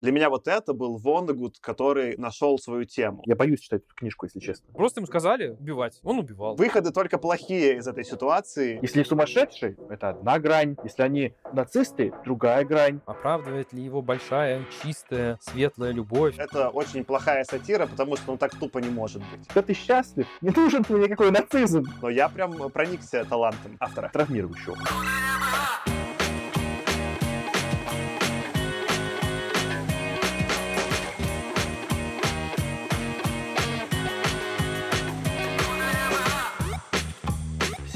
Для меня вот это был Воннегуд, который нашел свою тему. Я боюсь читать эту книжку, если честно. Просто ему сказали убивать. Он убивал. Выходы только плохие из этой ситуации. Если сумасшедший, это одна грань. Если они нацисты, другая грань. Оправдывает ли его большая, чистая, светлая любовь? Это очень плохая сатира, потому что он так тупо не может быть. Когда ты счастлив, не нужен тебе никакой нацизм. Но я прям проникся талантом автора. Травмирующего.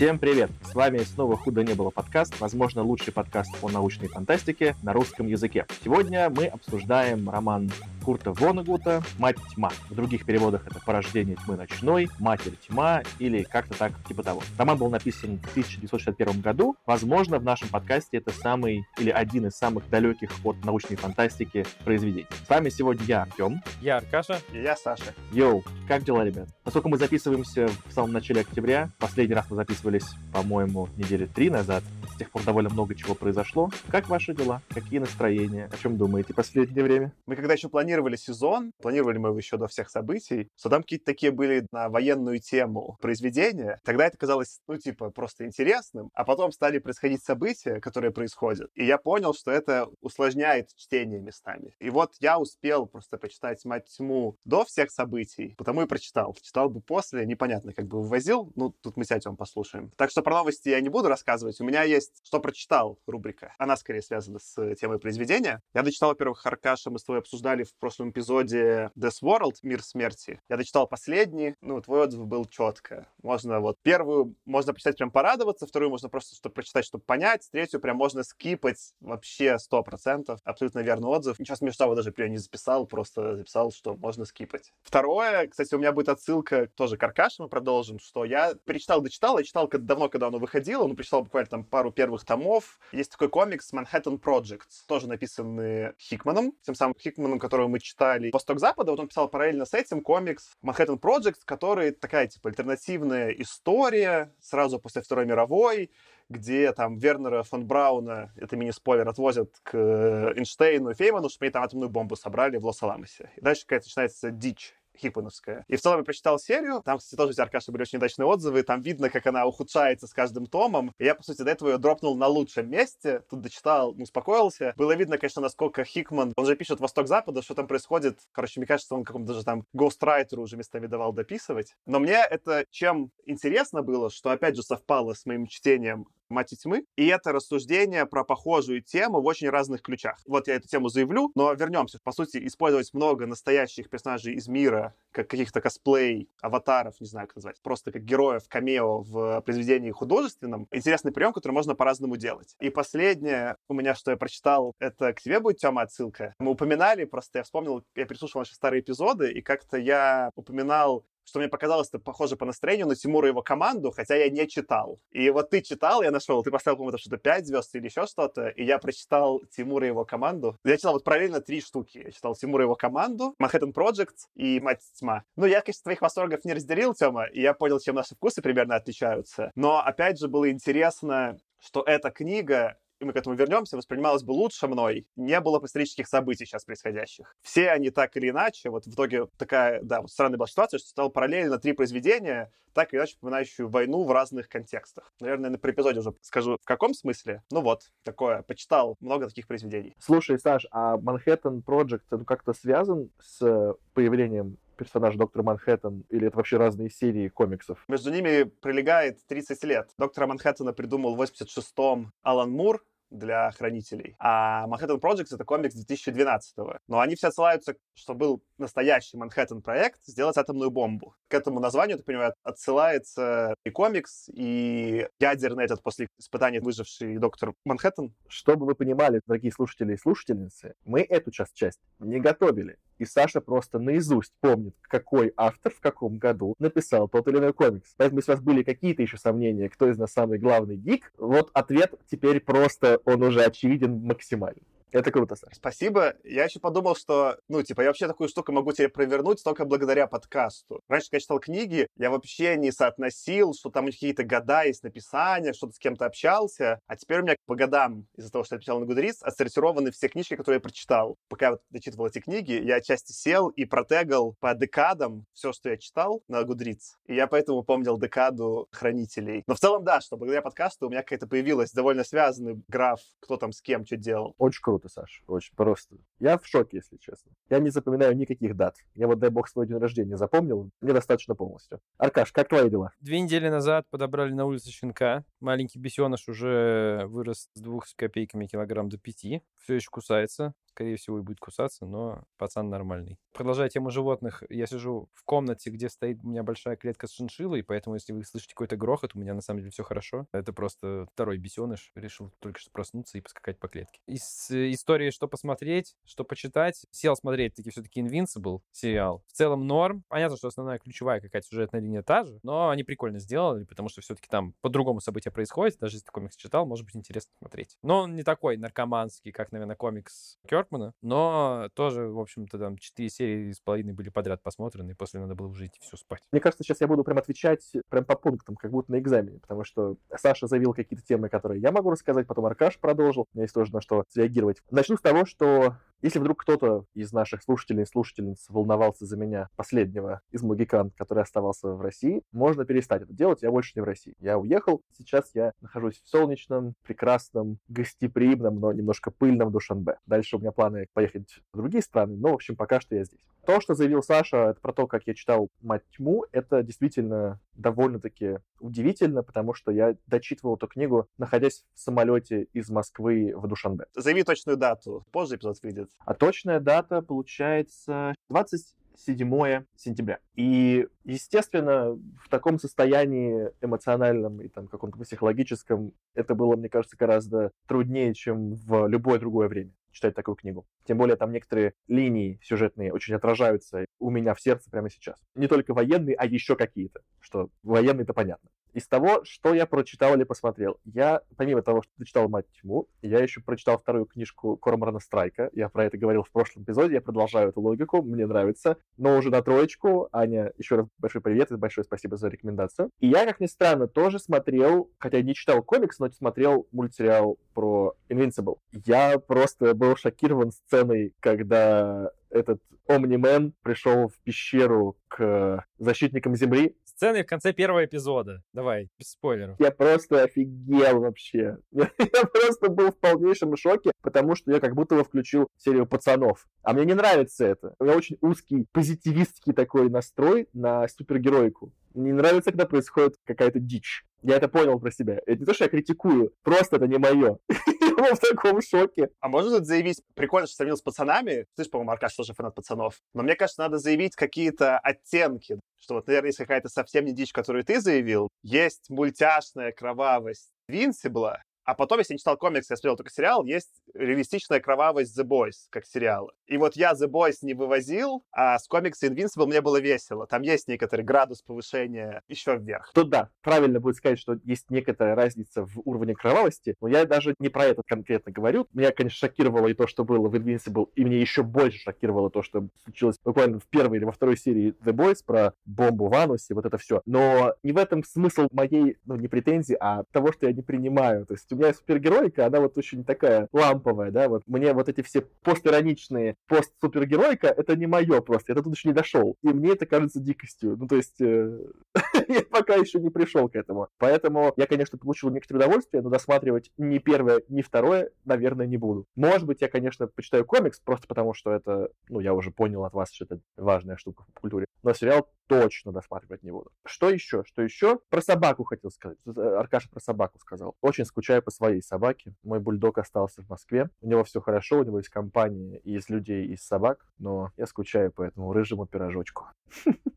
Всем привет! С вами снова «Худо не было» подкаст, возможно, лучший подкаст по научной фантастике на русском языке. Сегодня мы обсуждаем роман Курта Вонегута «Мать тьма». В других переводах это «Порождение тьмы ночной», «Матерь тьма» или как-то так типа того. Роман был написан в 1961 году. Возможно, в нашем подкасте это самый или один из самых далеких от научной фантастики произведений. С вами сегодня я, Артем. Я Аркаша. И я Саша. Йоу, как дела, ребят? Поскольку мы записываемся в самом начале октября, последний раз мы записывались, по-моему, недели три назад, с тех пор довольно много чего произошло. Как ваши дела? Какие настроения? О чем думаете последнее время? Мы когда еще планировали сезон, планировали мы его еще до всех событий, что там какие-то такие были на военную тему произведения. Тогда это казалось, ну, типа, просто интересным. А потом стали происходить события, которые происходят. И я понял, что это усложняет чтение местами. И вот я успел просто почитать «Мать тьму» до всех событий, потому и прочитал. Читал бы после, непонятно, как бы вывозил. Ну, тут мы сядем, послушаем. Так что про новости я не буду рассказывать. У меня есть «Что прочитал» рубрика. Она скорее связана с темой произведения. Я дочитал, во-первых, Аркаша, мы с тобой обсуждали в прошлом эпизоде Death World, Мир смерти. Я дочитал последний, ну, твой отзыв был четко. Можно вот первую, можно прочитать прям порадоваться, вторую можно просто чтобы прочитать, чтобы понять, третью прям можно скипать вообще сто процентов. Абсолютно верный отзыв. Ничего смешного даже прям не записал, просто записал, что можно скипать. Второе, кстати, у меня будет отсылка тоже к Аркаше, мы продолжим, что я перечитал, дочитал, я читал давно, когда оно выходило, ну, прочитал буквально там пару первых томов. Есть такой комикс Manhattan Projects, тоже написанный Хикманом, тем самым Хикманом, которого мы читали «Восток Запада». Вот он писал параллельно с этим комикс Manhattan Projects, который такая, типа, альтернативная история сразу после Второй мировой, где там Вернера фон Брауна, это мини-спойлер, отвозят к Эйнштейну и Фейману, чтобы они там атомную бомбу собрали в Лос-Аламосе. И дальше какая-то начинается дичь хипмановская. И в целом я прочитал серию, там, кстати, тоже у Аркаши были очень удачные отзывы, там видно, как она ухудшается с каждым томом. И я, по сути, до этого ее дропнул на лучшем месте, тут дочитал, ну, успокоился. Было видно, конечно, насколько Хикман, он же пишет «Восток-Запада», что там происходит. Короче, мне кажется, он какому-то даже там гострайтеру уже местами давал дописывать. Но мне это чем интересно было, что, опять же, совпало с моим чтением «Мать тьмы». И это рассуждение про похожую тему в очень разных ключах. Вот я эту тему заявлю, но вернемся. По сути, использовать много настоящих персонажей из мира, как каких-то косплей, аватаров, не знаю, как назвать, просто как героев, камео в произведении художественном. Интересный прием, который можно по-разному делать. И последнее у меня, что я прочитал, это к тебе будет, Тёма, отсылка. Мы упоминали, просто я вспомнил, я переслушал ваши старые эпизоды, и как-то я упоминал что мне показалось это похоже по настроению на Тимура и его команду, хотя я не читал. И вот ты читал, я нашел, ты поставил, по-моему, что-то 5 звезд или еще что-то, и я прочитал Тимура и его команду. Я читал вот параллельно три штуки. Я читал Тимура и его команду, Manhattan Project и Мать тьма. Ну, я, конечно, твоих восторгов не разделил, Тёма, и я понял, чем наши вкусы примерно отличаются. Но, опять же, было интересно, что эта книга и мы к этому вернемся, воспринималось бы лучше мной, не было бы исторических событий сейчас происходящих. Все они так или иначе, вот в итоге такая, да, вот странная была ситуация, что стал параллельно три произведения, так или иначе упоминающие войну в разных контекстах. Наверное, на эпизоде уже скажу, в каком смысле. Ну вот, такое, почитал много таких произведений. Слушай, Саш, а Manhattan Project, ну, как-то связан с появлением персонаж Доктора Манхэттен, или это вообще разные серии комиксов? Между ними пролегает 30 лет. Доктора Манхэттена придумал в 86-м Алан Мур, для хранителей. А Manhattan Project — это комикс 2012-го. Но они все отсылаются, что был настоящий Манхэттен проект сделать атомную бомбу. К этому названию, так понимаю, отсылается и комикс, и ядерный этот после испытаний выживший доктор Манхэттен. Чтобы вы понимали, дорогие слушатели и слушательницы, мы эту часть, часть не готовили. И Саша просто наизусть помнит, какой автор в каком году написал тот или иной комикс. Поэтому, если у вас были какие-то еще сомнения, кто из нас самый главный гик, вот ответ теперь просто, он уже очевиден максимально. Это круто, Саш. Спасибо. Я еще подумал, что, ну, типа, я вообще такую штуку могу тебе провернуть только благодаря подкасту. Раньше, когда я читал книги, я вообще не соотносил, что там какие-то года есть написания, что-то с кем-то общался. А теперь у меня по годам, из-за того, что я писал на Goodreads, отсортированы все книжки, которые я прочитал. Пока я вот дочитывал эти книги, я отчасти сел и протегал по декадам все, что я читал на Goodreads. И я поэтому помнил декаду хранителей. Но в целом, да, что благодаря подкасту у меня какая-то появилась довольно связанный граф, кто там с кем что делал. Очень круто, Саш, очень просто. Я в шоке, если честно. Я не запоминаю никаких дат. Я вот, дай бог, свой день рождения запомнил, мне достаточно полностью. Аркаш, как твои дела? Две недели назад подобрали на улице щенка. Маленький бесеныш уже вырос с двух с копейками килограмм до пяти. Все еще кусается скорее всего, и будет кусаться, но пацан нормальный. Продолжая тему животных, я сижу в комнате, где стоит у меня большая клетка с шиншиллой, поэтому если вы слышите какой-то грохот, у меня на самом деле все хорошо. Это просто второй бесеныш решил только что проснуться и поскакать по клетке. Из э, истории, что посмотреть, что почитать, сел смотреть таки все-таки Invincible сериал. В целом норм. Понятно, что основная ключевая какая-то сюжетная линия та же, но они прикольно сделали, потому что все-таки там по-другому события происходят. Даже если ты комикс читал, может быть интересно смотреть. Но он не такой наркоманский, как, наверное, комикс Кер Бёркмана, но тоже, в общем-то, там четыре серии с половиной были подряд посмотрены, и после надо было уже идти все спать. Мне кажется, сейчас я буду прям отвечать прям по пунктам, как будто на экзамене, потому что Саша заявил какие-то темы, которые я могу рассказать, потом Аркаш продолжил, у меня есть тоже на что среагировать. Начну с того, что если вдруг кто-то из наших слушателей и слушательниц волновался за меня, последнего из магикан, который оставался в России, можно перестать это делать, я больше не в России. Я уехал, сейчас я нахожусь в солнечном, прекрасном, гостеприимном, но немножко пыльном Душанбе. Дальше у меня планы поехать в другие страны, но, в общем, пока что я здесь. То, что заявил Саша, это про то, как я читал «Мать тьму», это действительно довольно-таки удивительно, потому что я дочитывал эту книгу, находясь в самолете из Москвы в Душанбе. Заяви точную дату, позже эпизод выйдет. А точная дата получается 27 сентября. И, естественно, в таком состоянии эмоциональном и там каком-то психологическом это было, мне кажется, гораздо труднее, чем в любое другое время читать такую книгу. Тем более там некоторые линии сюжетные очень отражаются у меня в сердце прямо сейчас. Не только военные, а еще какие-то. Что военные-то понятно. Из того, что я прочитал или посмотрел, я, помимо того, что дочитал «Мать тьму», я еще прочитал вторую книжку Корморана Страйка. Я про это говорил в прошлом эпизоде, я продолжаю эту логику, мне нравится. Но уже на троечку. Аня, еще раз большой привет и большое спасибо за рекомендацию. И я, как ни странно, тоже смотрел, хотя не читал комикс, но смотрел мультсериал про Invincible. Я просто был шокирован сценой, когда этот Омнимен пришел в пещеру к защитникам Земли. Сцены в конце первого эпизода. Давай, без спойлеров. Я просто офигел вообще. Я, просто был в полнейшем шоке, потому что я как будто бы включил серию пацанов. А мне не нравится это. У меня очень узкий, позитивистский такой настрой на супергероику. Мне не нравится, когда происходит какая-то дичь. Я это понял про себя. Это не то, что я критикую, просто это не мое. Был в таком шоке. А можно тут заявить, прикольно, что сравнил с пацанами. Ты же, по-моему, Аркаш тоже фанат пацанов. Но мне кажется, надо заявить какие-то оттенки. Что вот, наверное, есть какая-то совсем не дичь, которую ты заявил. Есть мультяшная кровавость Винсибла, а потом, если не читал комикс, я смотрел только сериал, есть реалистичная кровавость The Boys, как сериала. И вот я The Boys не вывозил, а с комикса Invincible мне было весело. Там есть некоторый градус повышения еще вверх. Тут да, правильно будет сказать, что есть некоторая разница в уровне кровавости, но я даже не про это конкретно говорю. Меня, конечно, шокировало и то, что было в Invincible, и мне еще больше шокировало то, что случилось буквально в первой или во второй серии The Boys про бомбу в анусе, вот это все. Но не в этом смысл моей, ну, не претензии, а того, что я не принимаю. То есть у меня супергеройка, она вот очень такая ламповая, да, вот мне вот эти все постироничные пост-супергеройка, это не мое просто, я тут еще не дошел. И мне это кажется дикостью. Ну, то есть, э, я пока еще не пришел к этому. Поэтому я, конечно, получил некоторое удовольствие, но досматривать ни первое, ни второе, наверное, не буду. Может быть, я, конечно, почитаю комикс, просто потому что это, ну, я уже понял от вас, что это важная штука в культуре. Но сериал точно досматривать не буду. Что еще? Что еще? Про собаку хотел сказать. Э, Аркаша про собаку сказал. Очень скучаю по своей собаке. Мой бульдог остался в Москве. У него все хорошо, у него есть компания из людей, из собак, но я скучаю по этому рыжему пирожочку.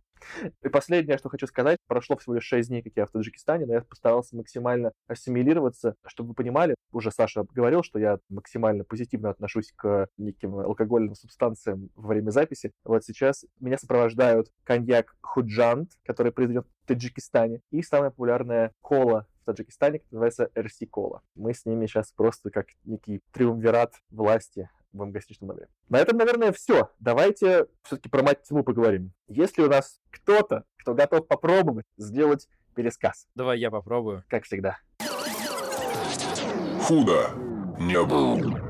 И последнее, что хочу сказать, прошло всего лишь 6 дней, как я в Таджикистане, но я постарался максимально ассимилироваться, чтобы вы понимали, уже Саша говорил, что я максимально позитивно отношусь к неким алкогольным субстанциям во время записи. Вот сейчас меня сопровождают коньяк Худжант, который произведен в Таджикистане, и самая популярная кола Таджикистане, который называется РС Кола. Мы с ними сейчас просто как некий триумвират власти в МГС-личном номере. На этом, наверное, все. Давайте все-таки про мать тьму поговорим. Если у нас кто-то, кто готов попробовать сделать пересказ. Давай я попробую. Как всегда. Худо не было.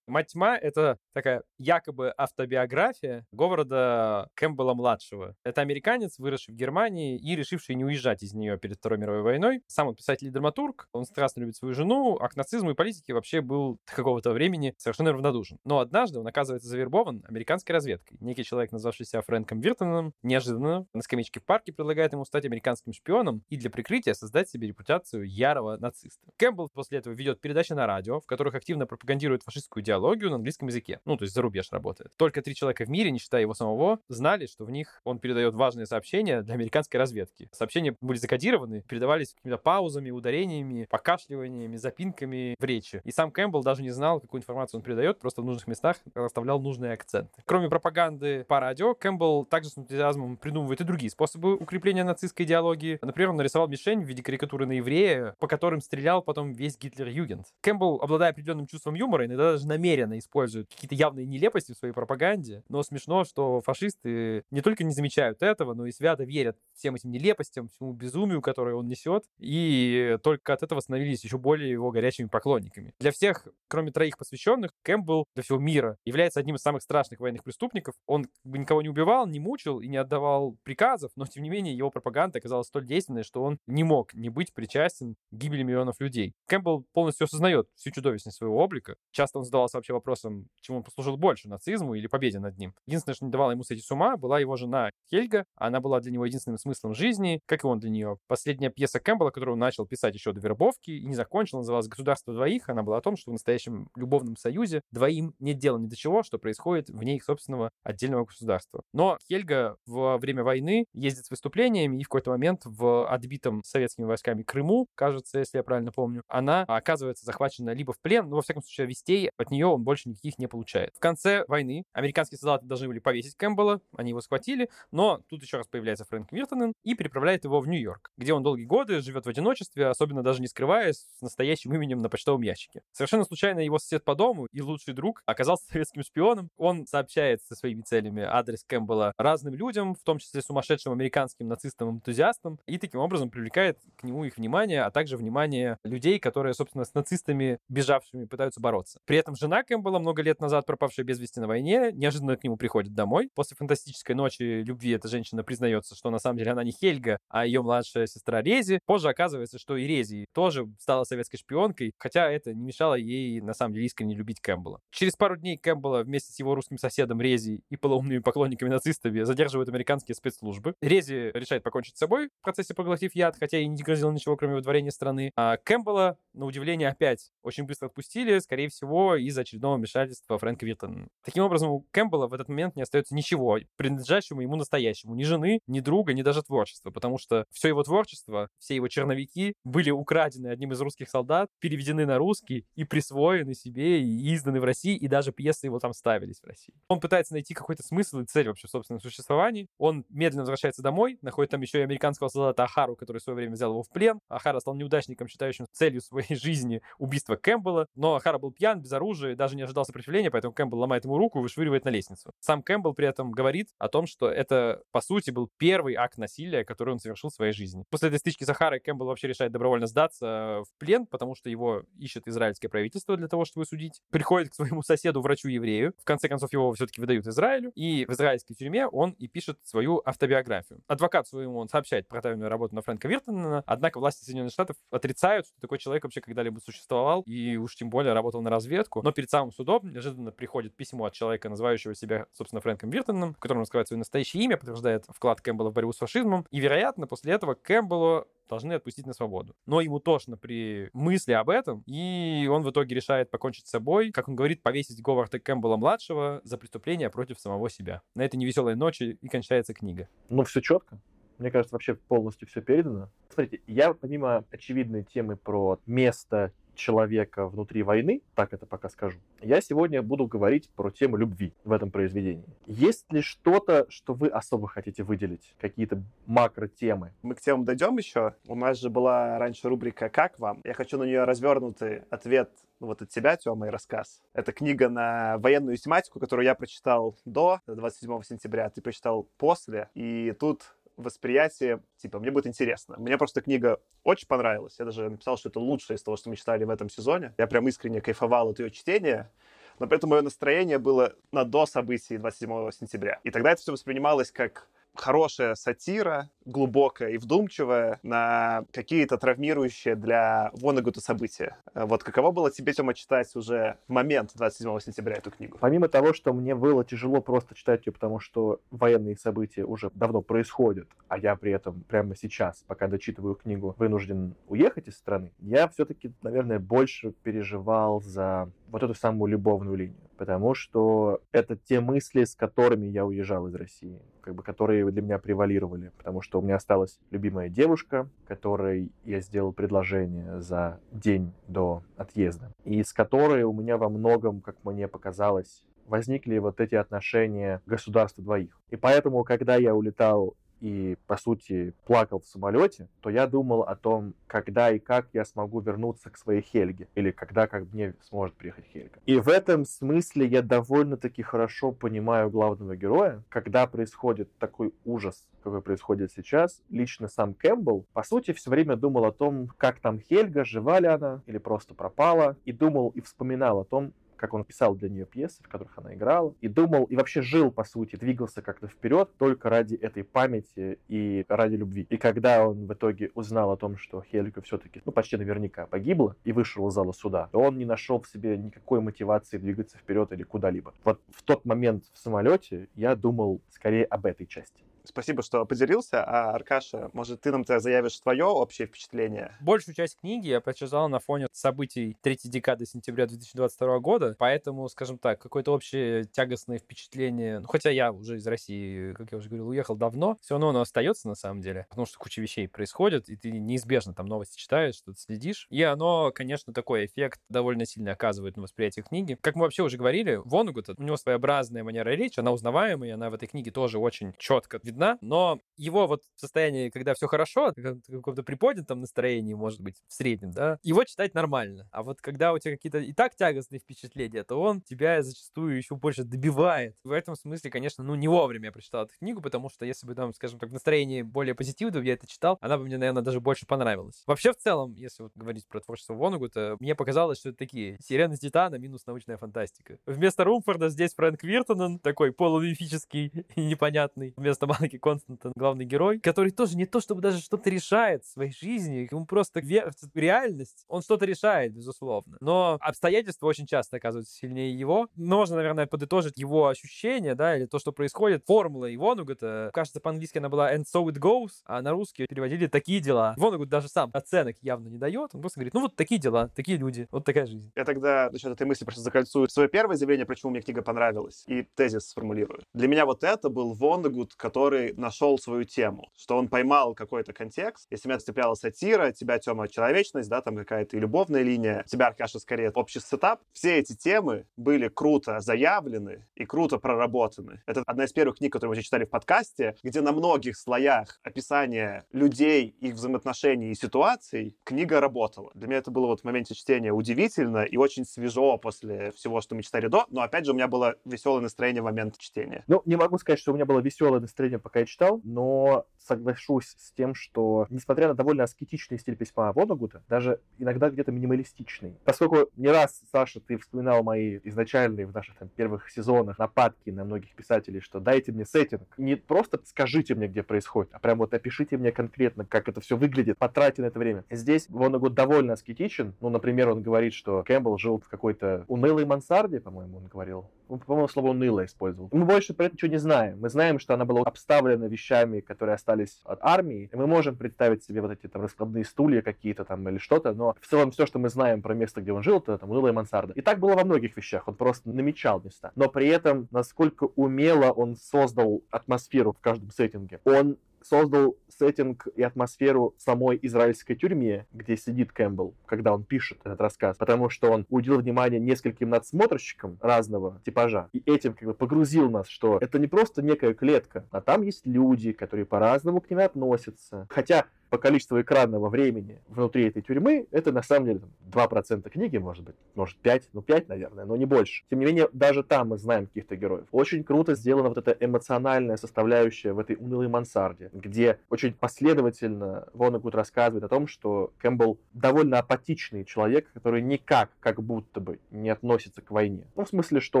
«Мать тьма» — это такая якобы автобиография Говарда Кэмпбелла-младшего. Это американец, выросший в Германии и решивший не уезжать из нее перед Второй мировой войной. Сам он писатель и драматург, он страстно любит свою жену, а к нацизму и политике вообще был до какого-то времени совершенно равнодушен. Но однажды он оказывается завербован американской разведкой. Некий человек, назвавшийся Фрэнком Виртоном, неожиданно на скамеечке в парке предлагает ему стать американским шпионом и для прикрытия создать себе репутацию ярого нациста. Кэмпбелл после этого ведет передачи на радио, в которых активно пропагандирует фашистскую идеологию, идеологию на английском языке. Ну, то есть за рубеж работает. Только три человека в мире, не считая его самого, знали, что в них он передает важные сообщения для американской разведки. Сообщения были закодированы, передавались какими-то паузами, ударениями, покашливаниями, запинками в речи. И сам Кэмпбелл даже не знал, какую информацию он передает, просто в нужных местах расставлял нужные акценты. Кроме пропаганды по радио, Кэмпбелл также с энтузиазмом придумывает и другие способы укрепления нацистской идеологии. Например, он нарисовал мишень в виде карикатуры на еврея, по которым стрелял потом весь Гитлер-Югент. Кэмпбелл, обладая определенным чувством юмора, иногда даже намеренно намеренно используют какие-то явные нелепости в своей пропаганде, но смешно, что фашисты не только не замечают этого, но и свято верят всем этим нелепостям, всему безумию, которое он несет, и только от этого становились еще более его горячими поклонниками. Для всех, кроме троих посвященных, Кэмпбелл для всего мира является одним из самых страшных военных преступников. Он как бы никого не убивал, не мучил и не отдавал приказов, но тем не менее его пропаганда оказалась столь действенной, что он не мог не быть причастен к гибели миллионов людей. Кэмпбелл полностью осознает всю чудовищность своего облика. Часто он задавался вообще вопросом, чему он послужил больше, нацизму или победе над ним. Единственное, что не давало ему сойти с ума, была его жена Хельга. Она была для него единственным смыслом жизни, как и он для нее. Последняя пьеса Кэмпбелла, которую он начал писать еще до вербовки и не закончил, называлась «Государство двоих». Она была о том, что в настоящем любовном союзе двоим нет дела ни до чего, что происходит вне их собственного отдельного государства. Но Хельга во время войны ездит с выступлениями, и в какой-то момент в отбитом советскими войсками Крыму, кажется, если я правильно помню, она оказывается захвачена либо в плен, но, во всяком случае, вестей от нее он больше никаких не получает. В конце войны американские солдаты должны были повесить Кэмпбелла, они его схватили, но тут еще раз появляется Фрэнк Виртонен и переправляет его в Нью-Йорк, где он долгие годы живет в одиночестве, особенно даже не скрываясь с настоящим именем на почтовом ящике. Совершенно случайно его сосед по дому и лучший друг оказался советским шпионом. Он сообщает со своими целями адрес Кэмпбелла разным людям, в том числе сумасшедшим американским нацистам-энтузиастам, и таким образом привлекает к нему их внимание, а также внимание людей, которые, собственно, с нацистами, бежавшими, пытаются бороться. При этом жена Кэмпбелла, много лет назад пропавшая без вести на войне, неожиданно к нему приходит домой. После фантастической ночи любви эта женщина признается, что на самом деле она не Хельга, а ее младшая сестра Рези. Позже оказывается, что и Рези тоже стала советской шпионкой, хотя это не мешало ей на самом деле искренне любить Кэмпбелла. Через пару дней Кэмпбелла вместе с его русским соседом Рези и полоумными поклонниками нацистами задерживают американские спецслужбы. Рези решает покончить с собой в процессе поглотив яд, хотя и не грозил ничего, кроме выдворения страны. А Кэмпбелла, на удивление, опять очень быстро отпустили, скорее всего, из-за очередного вмешательства Фрэнка Виртона. Таким образом, у Кэмпбелла в этот момент не остается ничего, принадлежащему ему настоящему. Ни жены, ни друга, ни даже творчества, потому что все его творчество, все его черновики были украдены одним из русских солдат, переведены на русский и присвоены себе, и изданы в России, и даже пьесы его там ставились в России. Он пытается найти какой-то смысл и цель вообще в собственном существовании. Он медленно возвращается домой, находит там еще и американского солдата О'Хару, который в свое время взял его в плен. О'Хара стал неудачником, считающим целью своей жизни убийство Кэмпбелла, но О'Хара был пьян, без оружия, даже не ожидал сопротивления, поэтому Кэмпбелл ломает ему руку и вышвыривает на лестницу. Сам Кэмпбелл при этом говорит о том, что это, по сути, был первый акт насилия, который он совершил в своей жизни. После этой стычки с О'Харой Кэмпбелл вообще решает добровольно сдаться в плен, потому что его ищет израильское правительство для того, чтобы судить. Приходит к своему соседу, врачу-еврею. В конце концов, его все-таки выдают Израилю. И в израильской тюрьме он и пишет свою автобиографию. Адвокат своему он сообщает про тайную работу на Фрэнка Виртанена, однако власти Соединенных Штатов отрицают, что такой человек вообще когда-либо существовал, и уж тем более работал на разведку. Но перед самым судом неожиданно приходит письмо от человека, называющего себя, собственно, Фрэнком Виртоном, в котором раскрывает свое настоящее имя, подтверждает вклад Кэмпбелла в борьбу с фашизмом. И, вероятно, после этого Кэмпбеллу должны отпустить на свободу. Но ему тошно при мысли об этом, и он в итоге решает покончить с собой, как он говорит, повесить Говарда Кэмпбелла-младшего за преступление против самого себя. На этой невеселой ночи и кончается книга. Ну, все четко. Мне кажется, вообще полностью все передано. Смотрите, я помимо очевидной темы про место человека внутри войны, так это пока скажу, я сегодня буду говорить про тему любви в этом произведении. Есть ли что-то, что вы особо хотите выделить? Какие-то макро-темы? Мы к темам дойдем еще. У нас же была раньше рубрика «Как вам?». Я хочу на нее развернутый ответ вот от тебя, Тёма, и рассказ. Это книга на военную тематику, которую я прочитал до 27 сентября, ты прочитал после, и тут восприятие, типа, мне будет интересно. Мне просто книга очень понравилась. Я даже написал, что это лучшее из того, что мы читали в этом сезоне. Я прям искренне кайфовал от ее чтения но при этом мое настроение было на до событий 27 сентября. И тогда это все воспринималось как хорошая сатира, глубокая и вдумчивая на какие-то травмирующие для Вонегута события. Э, вот каково было тебе, Тёма, читать уже в момент 27 сентября эту книгу? Помимо того, что мне было тяжело просто читать ее, потому что военные события уже давно происходят, а я при этом прямо сейчас, пока дочитываю книгу, вынужден уехать из страны, я все-таки, наверное, больше переживал за вот эту самую любовную линию потому что это те мысли, с которыми я уезжал из России, как бы, которые для меня превалировали, потому что у меня осталась любимая девушка, которой я сделал предложение за день до отъезда, и с которой у меня во многом, как мне показалось, возникли вот эти отношения государства двоих. И поэтому, когда я улетал и, по сути, плакал в самолете, то я думал о том, когда и как я смогу вернуться к своей Хельге, или когда как мне сможет приехать Хельга. И в этом смысле я довольно-таки хорошо понимаю главного героя, когда происходит такой ужас, какой происходит сейчас. Лично сам Кэмпбелл, по сути, все время думал о том, как там Хельга, жива ли она, или просто пропала, и думал и вспоминал о том, как он писал для нее пьесы, в которых она играла, и думал, и вообще жил, по сути, двигался как-то вперед только ради этой памяти и ради любви. И когда он в итоге узнал о том, что Хельга все-таки, ну, почти наверняка погибла и вышел из зала суда, то он не нашел в себе никакой мотивации двигаться вперед или куда-либо. Вот в тот момент в самолете я думал скорее об этой части. Спасибо, что поделился. А, Аркаша, может, ты нам тогда заявишь твое общее впечатление? Большую часть книги я прочитал на фоне событий третьей декады сентября 2022 года, поэтому, скажем так, какое-то общее тягостное впечатление, ну, хотя я уже из России, как я уже говорил, уехал давно, все равно оно остается на самом деле, потому что куча вещей происходит, и ты неизбежно там новости читаешь, что-то следишь, и оно, конечно, такой эффект довольно сильно оказывает на восприятие книги. Как мы вообще уже говорили, Вонугут, у него своеобразная манера речи, она узнаваемая, она в этой книге тоже очень четко видна, видна, но его вот в состоянии, когда все хорошо, в каком-то приподнятом настроении, может быть, в среднем, да, его читать нормально. А вот когда у тебя какие-то и так тягостные впечатления, то он тебя зачастую еще больше добивает. В этом смысле, конечно, ну, не вовремя я прочитал эту книгу, потому что если бы там, скажем так, в настроении более позитивном я это читал, она бы мне, наверное, даже больше понравилась. Вообще, в целом, если вот говорить про творчество Вонугу, то мне показалось, что это такие «Сирены Титана» минус научная фантастика. Вместо Румфорда здесь Фрэнк Виртонен, такой полумифический и непонятный. Вместо Константин главный герой, который тоже не то чтобы даже что-то решает в своей жизни, ему просто вертит в реальность. Он что-то решает, безусловно. Но обстоятельства очень часто оказываются сильнее его. Можно, наверное, подытожить его ощущения, да, или то, что происходит. Формула Ивонугата, кажется, по-английски она была «and so it goes», а на русский переводили «такие дела». Ивонугат даже сам оценок явно не дает, он просто говорит, ну вот такие дела, такие люди, вот такая жизнь. Я тогда насчет этой мысли просто закольцую свое первое заявление, почему мне книга понравилась, и тезис сформулирую. Для меня вот это был Воннегуд, который нашел свою тему, что он поймал какой-то контекст. Если меня цепляла сатира, тебя, Тёма, человечность, да, там какая-то и любовная линия, тебя, Аркаша, скорее общий сетап. Все эти темы были круто заявлены и круто проработаны. Это одна из первых книг, которые мы читали в подкасте, где на многих слоях описания людей, их взаимоотношений и ситуаций книга работала. Для меня это было вот в моменте чтения удивительно и очень свежо после всего, что мы читали до, но опять же у меня было веселое настроение в момент чтения. Ну, не могу сказать, что у меня было веселое настроение, пока я читал, но соглашусь с тем, что, несмотря на довольно аскетичный стиль письма Вонагута, даже иногда где-то минималистичный. Поскольку не раз, Саша, ты вспоминал мои изначальные в наших там первых сезонах нападки на многих писателей, что дайте мне сеттинг. Не просто скажите мне, где происходит, а прям вот опишите мне конкретно, как это все выглядит, потратьте на это время. Здесь Вонагут довольно аскетичен. Ну, например, он говорит, что Кэмпбелл жил в какой-то унылой мансарде, по-моему, он говорил. По-моему, слово уныло использовал. Мы больше про это ничего не знаем. Мы знаем, что она была обставлена вещами, которые остались от армии. Мы можем представить себе вот эти там раскладные стулья какие-то там или что-то, но в целом все, что мы знаем про место, где он жил, это там унылая мансарда. И так было во многих вещах. Он просто намечал места. Но при этом, насколько умело он создал атмосферу в каждом сеттинге. Он создал сеттинг и атмосферу самой израильской тюрьме, где сидит Кэмпбелл, когда он пишет этот рассказ, потому что он уделил внимание нескольким надсмотрщикам разного типажа, и этим как бы погрузил нас, что это не просто некая клетка, а там есть люди, которые по-разному к ним относятся. Хотя по количеству экранного времени внутри этой тюрьмы, это на самом деле 2% книги, может быть, может 5, ну 5, наверное, но не больше. Тем не менее, даже там мы знаем каких-то героев. Очень круто сделана вот эта эмоциональная составляющая в этой унылой мансарде, где очень последовательно Вонагуд рассказывает о том, что Кэмпбелл довольно апатичный человек, который никак, как будто бы, не относится к войне. Ну, в смысле, что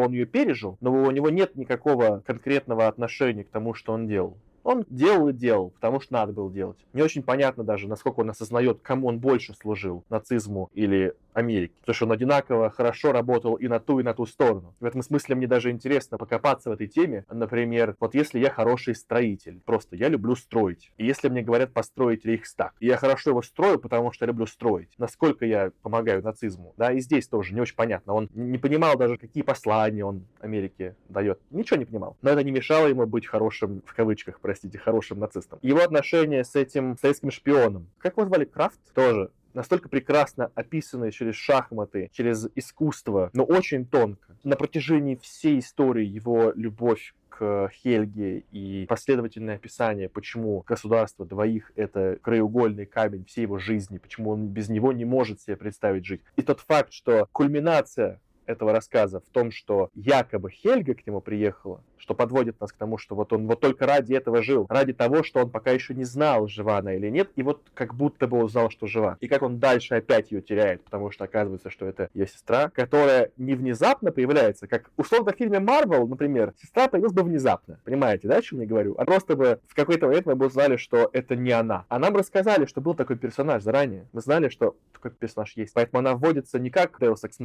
он ее пережил, но у него нет никакого конкретного отношения к тому, что он делал. Он делал и делал, потому что надо было делать. Не очень понятно даже, насколько он осознает, кому он больше служил, нацизму или Америки. Потому что он одинаково хорошо работал и на ту, и на ту сторону. В этом смысле мне даже интересно покопаться в этой теме. Например, вот если я хороший строитель, просто я люблю строить. И если мне говорят построить Рейхстаг, и я хорошо его строю, потому что я люблю строить, насколько я помогаю нацизму, да, и здесь тоже не очень понятно. Он не понимал даже, какие послания он Америке дает. Ничего не понимал. Но это не мешало ему быть хорошим, в кавычках, простите, хорошим нацистом. Его отношения с этим советским шпионом, как его звали, Крафт, тоже настолько прекрасно описанные через шахматы, через искусство, но очень тонко. На протяжении всей истории его любовь к Хельге и последовательное описание, почему государство двоих — это краеугольный камень всей его жизни, почему он без него не может себе представить жить. И тот факт, что кульминация этого рассказа в том, что якобы Хельга к нему приехала, что подводит нас к тому, что вот он вот только ради этого жил, ради того, что он пока еще не знал, жива она или нет, и вот как будто бы узнал, что жива. И как он дальше опять ее теряет, потому что оказывается, что это ее сестра, которая не внезапно появляется, как условно в фильме Марвел, например, сестра появилась бы внезапно. Понимаете, да, о чем я говорю? А просто бы в какой-то момент мы бы узнали, что это не она. А нам рассказали, что был такой персонаж заранее. Мы знали, что такой персонаж есть. Поэтому она вводится не как Deus Ex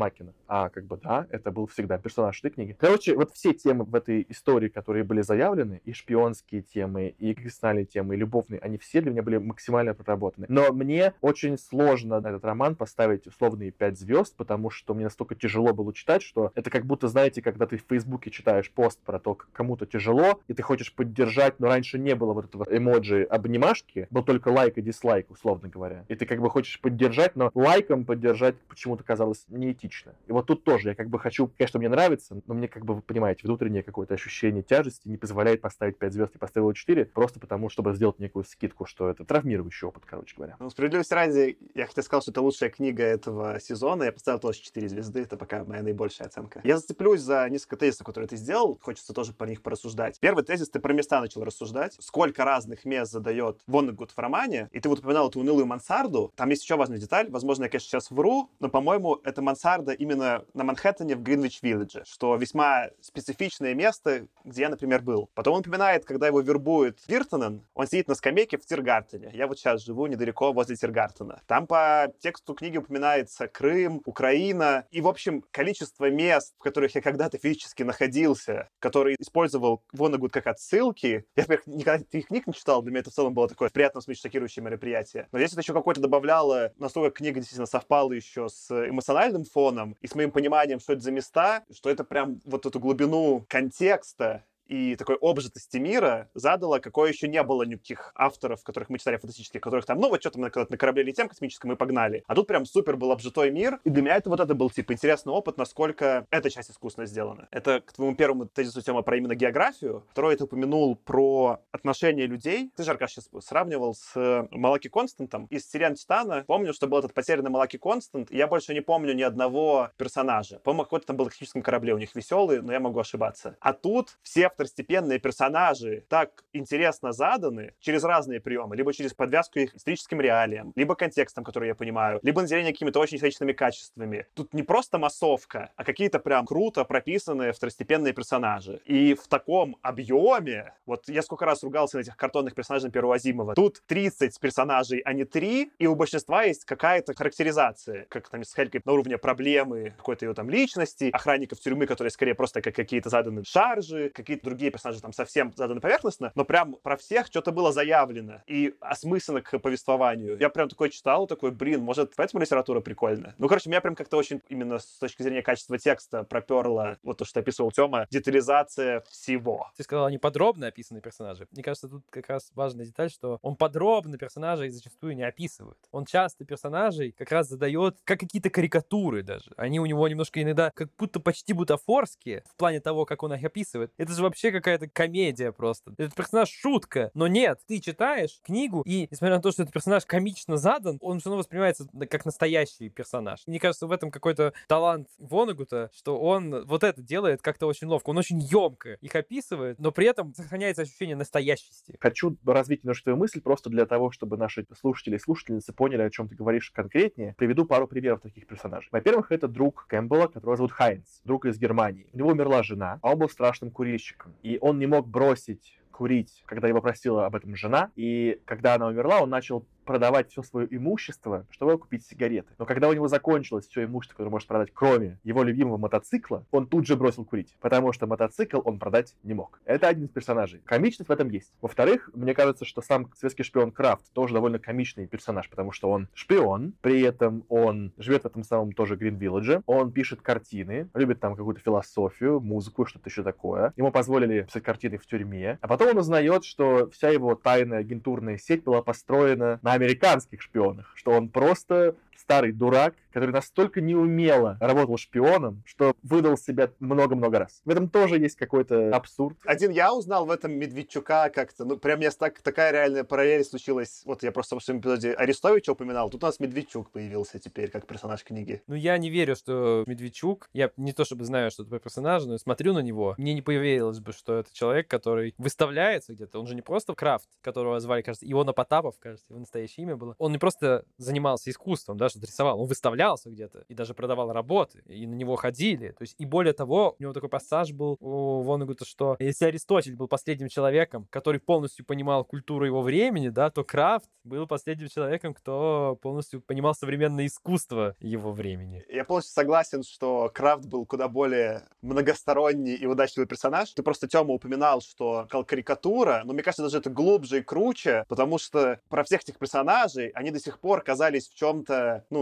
а как бы, да, это был всегда персонаж этой книги. Короче, вот все темы в этой истории истории, которые были заявлены, и шпионские темы, и кристальные темы, и любовные, они все для меня были максимально проработаны. Но мне очень сложно на этот роман поставить условные 5 звезд, потому что мне настолько тяжело было читать, что это как будто, знаете, когда ты в Фейсбуке читаешь пост про то, как кому-то тяжело, и ты хочешь поддержать, но раньше не было вот этого эмоджи обнимашки, был только лайк и дизлайк, условно говоря. И ты как бы хочешь поддержать, но лайком поддержать почему-то казалось неэтично. И вот тут тоже я как бы хочу, конечно, мне нравится, но мне как бы, вы понимаете, внутреннее какое-то ощущение ощущение тяжести не позволяет поставить 5 звезд и поставил 4, просто потому, чтобы сделать некую скидку, что это травмирующий опыт, короче говоря. Ну, справедливости ради, я хотел сказать, что это лучшая книга этого сезона, я поставил тоже 4 звезды, это пока моя наибольшая оценка. Я зацеплюсь за несколько тезисов, которые ты сделал, хочется тоже по них порассуждать. Первый тезис, ты про места начал рассуждать, сколько разных мест задает Воннегуд в романе, и ты вот упоминал эту унылую мансарду, там есть еще важная деталь, возможно, я, конечно, сейчас вру, но, по-моему, это мансарда именно на Манхэттене в Гринвич-Виллидже, что весьма специфичное место, где я, например, был. Потом он упоминает, когда его вербует Виртонен, он сидит на скамейке в Тиргартене. Я вот сейчас живу недалеко возле Тиргартена. Там по тексту книги упоминается Крым, Украина и, в общем, количество мест, в которых я когда-то физически находился, которые использовал Вонагуд как отсылки. Я, во-первых, никогда их книг не читал, для меня это в целом было такое приятно, смысл шокирующее мероприятие. Но здесь это еще какое-то добавляло, настолько книга действительно совпала еще с эмоциональным фоном и с моим пониманием, что это за места, что это прям вот эту глубину контекста there. И такой обжитости мира задало, какое еще не было никаких авторов, которых мы читали фантастических, которых там, ну вот что-то мы на корабле летим космическом и погнали. А тут прям супер был обжитой мир, и для меня это вот это был, типа, интересный опыт, насколько эта часть искусственно сделана. Это к твоему первому тезису тема про именно географию. Второй ты упомянул про отношения людей. Ты же, Аркаш, сейчас сравнивал с э, Малаки Константом из Сириан Титана. Помню, что был этот потерянный Малаки Констант, и я больше не помню ни одного персонажа. По-моему, какой-то там был на корабле у них веселый, но я могу ошибаться. А тут все второстепенные персонажи так интересно заданы через разные приемы, либо через подвязку их историческим реалиям, либо контекстом, который я понимаю, либо наделение какими-то очень человечными качествами. Тут не просто массовка, а какие-то прям круто прописанные второстепенные персонажи. И в таком объеме, вот я сколько раз ругался на этих картонных персонажей Первого Азимова, тут 30 персонажей, а не 3, и у большинства есть какая-то характеризация, как там с Хелькой на уровне проблемы какой-то ее там личности, охранников тюрьмы, которые скорее просто как какие-то заданы шаржи, какие-то другие персонажи там совсем заданы поверхностно, но прям про всех что-то было заявлено и осмысленно к повествованию. Я прям такой читал, такой, блин, может, поэтому литература прикольная. Ну, короче, меня прям как-то очень именно с точки зрения качества текста проперло вот то, что описывал Тёма, детализация всего. Ты сказал, они подробно описаны персонажи. Мне кажется, тут как раз важная деталь, что он подробно персонажей зачастую не описывает. Он часто персонажей как раз задает как какие-то карикатуры даже. Они у него немножко иногда как будто почти бутафорские в плане того, как он их описывает. Это же вообще какая-то комедия просто. Этот персонаж шутка. Но нет, ты читаешь книгу, и несмотря на то, что этот персонаж комично задан, он все равно воспринимается как настоящий персонаж. Мне кажется, в этом какой-то талант Вонагута, что он вот это делает как-то очень ловко. Он очень емко их описывает, но при этом сохраняется ощущение настоящести. Хочу развить немножко твою мысль просто для того, чтобы наши слушатели и слушательницы поняли, о чем ты говоришь конкретнее. Приведу пару примеров таких персонажей. Во-первых, это друг Кэмпбелла, которого зовут Хайнц, друг из Германии. У него умерла жена, а он был страшным курильщиком. И он не мог бросить курить, когда его просила об этом жена. И когда она умерла, он начал продавать все свое имущество, чтобы купить сигареты. Но когда у него закончилось все имущество, которое может продать, кроме его любимого мотоцикла, он тут же бросил курить, потому что мотоцикл он продать не мог. Это один из персонажей. Комичность в этом есть. Во-вторых, мне кажется, что сам светский шпион Крафт тоже довольно комичный персонаж, потому что он шпион, при этом он живет в этом самом тоже Грин Вилледже, он пишет картины, любит там какую-то философию, музыку, что-то еще такое. Ему позволили писать картины в тюрьме, а потом он узнает, что вся его тайная агентурная сеть была построена на американских шпионах, что он просто старый дурак, который настолько неумело работал шпионом, что выдал себя много-много раз. В этом тоже есть какой-то абсурд. Один я узнал в этом Медведчука как-то, ну, прям я так, такая реальная параллель случилась. Вот я просто в своем эпизоде Арестовича упоминал, тут у нас Медведчук появился теперь как персонаж книги. Ну, я не верю, что Медведчук, я не то чтобы знаю, что это персонаж, но смотрю на него, мне не поверилось бы, что это человек, который выставляется где-то. Он же не просто Крафт, которого звали, кажется, Иона Потапов, кажется, его настоящее имя было. Он не просто занимался искусством, да, что рисовал, он выставлялся где-то и даже продавал работы, и на него ходили. То есть, и более того, у него такой пассаж был у Вонегута, что если Аристотель был последним человеком, который полностью понимал культуру его времени, да, то Крафт был последним человеком, кто полностью понимал современное искусство его времени. Я полностью согласен, что Крафт был куда более многосторонний и удачливый персонаж. Ты просто, Тёма, упоминал, что карикатура, но мне кажется, даже это глубже и круче, потому что про всех этих персонажей они до сих пор казались в чем-то, ну,